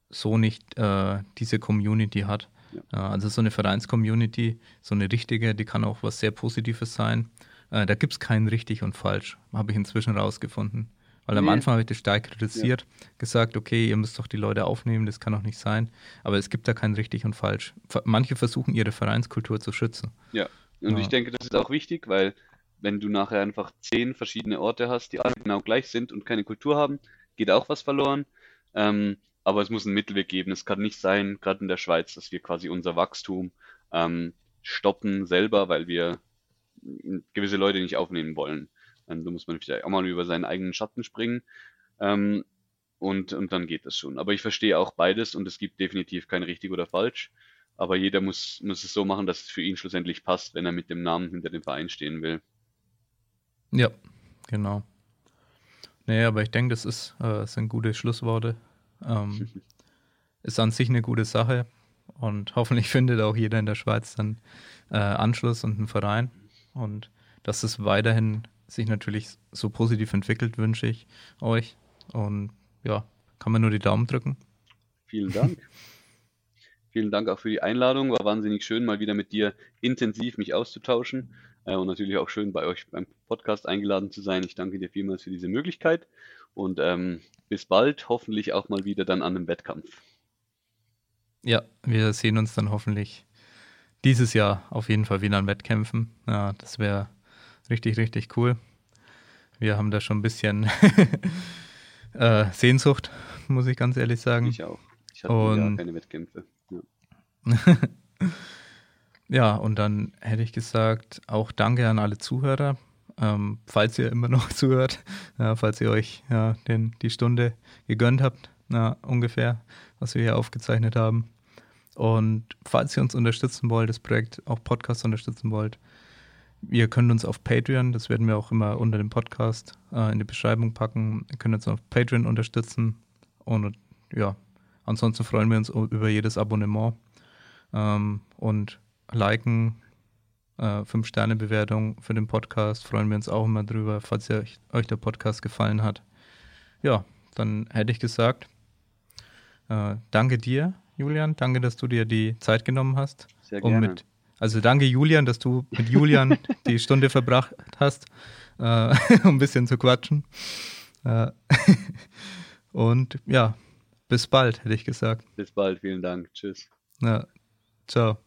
S4: so nicht äh, diese Community hat. Ja. Also so eine Vereins-Community, so eine richtige, die kann auch was sehr Positives sein. Äh, da gibt es kein richtig und falsch, habe ich inzwischen rausgefunden. Weil nee. am Anfang habe ich das stark kritisiert, ja. gesagt, okay, ihr müsst doch die Leute aufnehmen, das kann doch nicht sein. Aber es gibt da kein richtig und falsch. Manche versuchen ihre Vereinskultur zu schützen.
S5: Ja, und ja. ich denke, das ist auch wichtig, weil wenn du nachher einfach zehn verschiedene Orte hast, die alle genau gleich sind und keine Kultur haben, geht auch was verloren. Ähm, aber es muss einen Mittelweg geben. Es kann nicht sein, gerade in der Schweiz, dass wir quasi unser Wachstum ähm, stoppen selber, weil wir gewisse Leute nicht aufnehmen wollen. Ähm, da muss man vielleicht auch mal über seinen eigenen Schatten springen. Ähm, und, und dann geht das schon. Aber ich verstehe auch beides und es gibt definitiv kein richtig oder falsch. Aber jeder muss, muss es so machen, dass es für ihn schlussendlich passt, wenn er mit dem Namen hinter dem Verein stehen will.
S4: Ja, genau. Nee, aber ich denke, das ist, äh, sind gute Schlussworte. Ähm, ist an sich eine gute Sache und hoffentlich findet auch jeder in der Schweiz dann äh, Anschluss und einen Verein und dass es weiterhin sich natürlich so positiv entwickelt, wünsche ich euch und ja, kann man nur die Daumen drücken.
S5: Vielen Dank. Vielen Dank auch für die Einladung. War wahnsinnig schön, mal wieder mit dir intensiv mich auszutauschen äh, und natürlich auch schön bei euch beim Podcast eingeladen zu sein. Ich danke dir vielmals für diese Möglichkeit und ähm, bis bald, hoffentlich auch mal wieder dann an einem Wettkampf.
S4: Ja, wir sehen uns dann hoffentlich dieses Jahr auf jeden Fall wieder an Wettkämpfen. Ja, das wäre richtig, richtig cool. Wir haben da schon ein bisschen äh, Sehnsucht, muss ich ganz ehrlich sagen.
S5: Ich auch. Ich hatte und, keine Wettkämpfe.
S4: Ja. ja, und dann hätte ich gesagt, auch danke an alle Zuhörer. Ähm, falls ihr immer noch zuhört, ja, falls ihr euch ja, den, die Stunde gegönnt habt, na, ungefähr, was wir hier aufgezeichnet haben. Und falls ihr uns unterstützen wollt, das Projekt auch Podcast unterstützen wollt, ihr könnt uns auf Patreon, das werden wir auch immer unter dem Podcast äh, in die Beschreibung packen, ihr könnt uns auf Patreon unterstützen. Und ja, ansonsten freuen wir uns über jedes Abonnement ähm, und liken, äh, 5-Sterne-Bewertung für den Podcast. Freuen wir uns auch immer drüber, falls ihr, euch der Podcast gefallen hat. Ja, dann hätte ich gesagt, äh, danke dir, Julian. Danke, dass du dir die Zeit genommen hast.
S5: Sehr
S4: um
S5: gerne.
S4: mit, also danke, Julian, dass du mit Julian die Stunde verbracht hast, äh, um ein bisschen zu quatschen. Äh, und ja, bis bald, hätte ich gesagt.
S5: Bis bald, vielen Dank. Tschüss.
S4: Ja, ciao.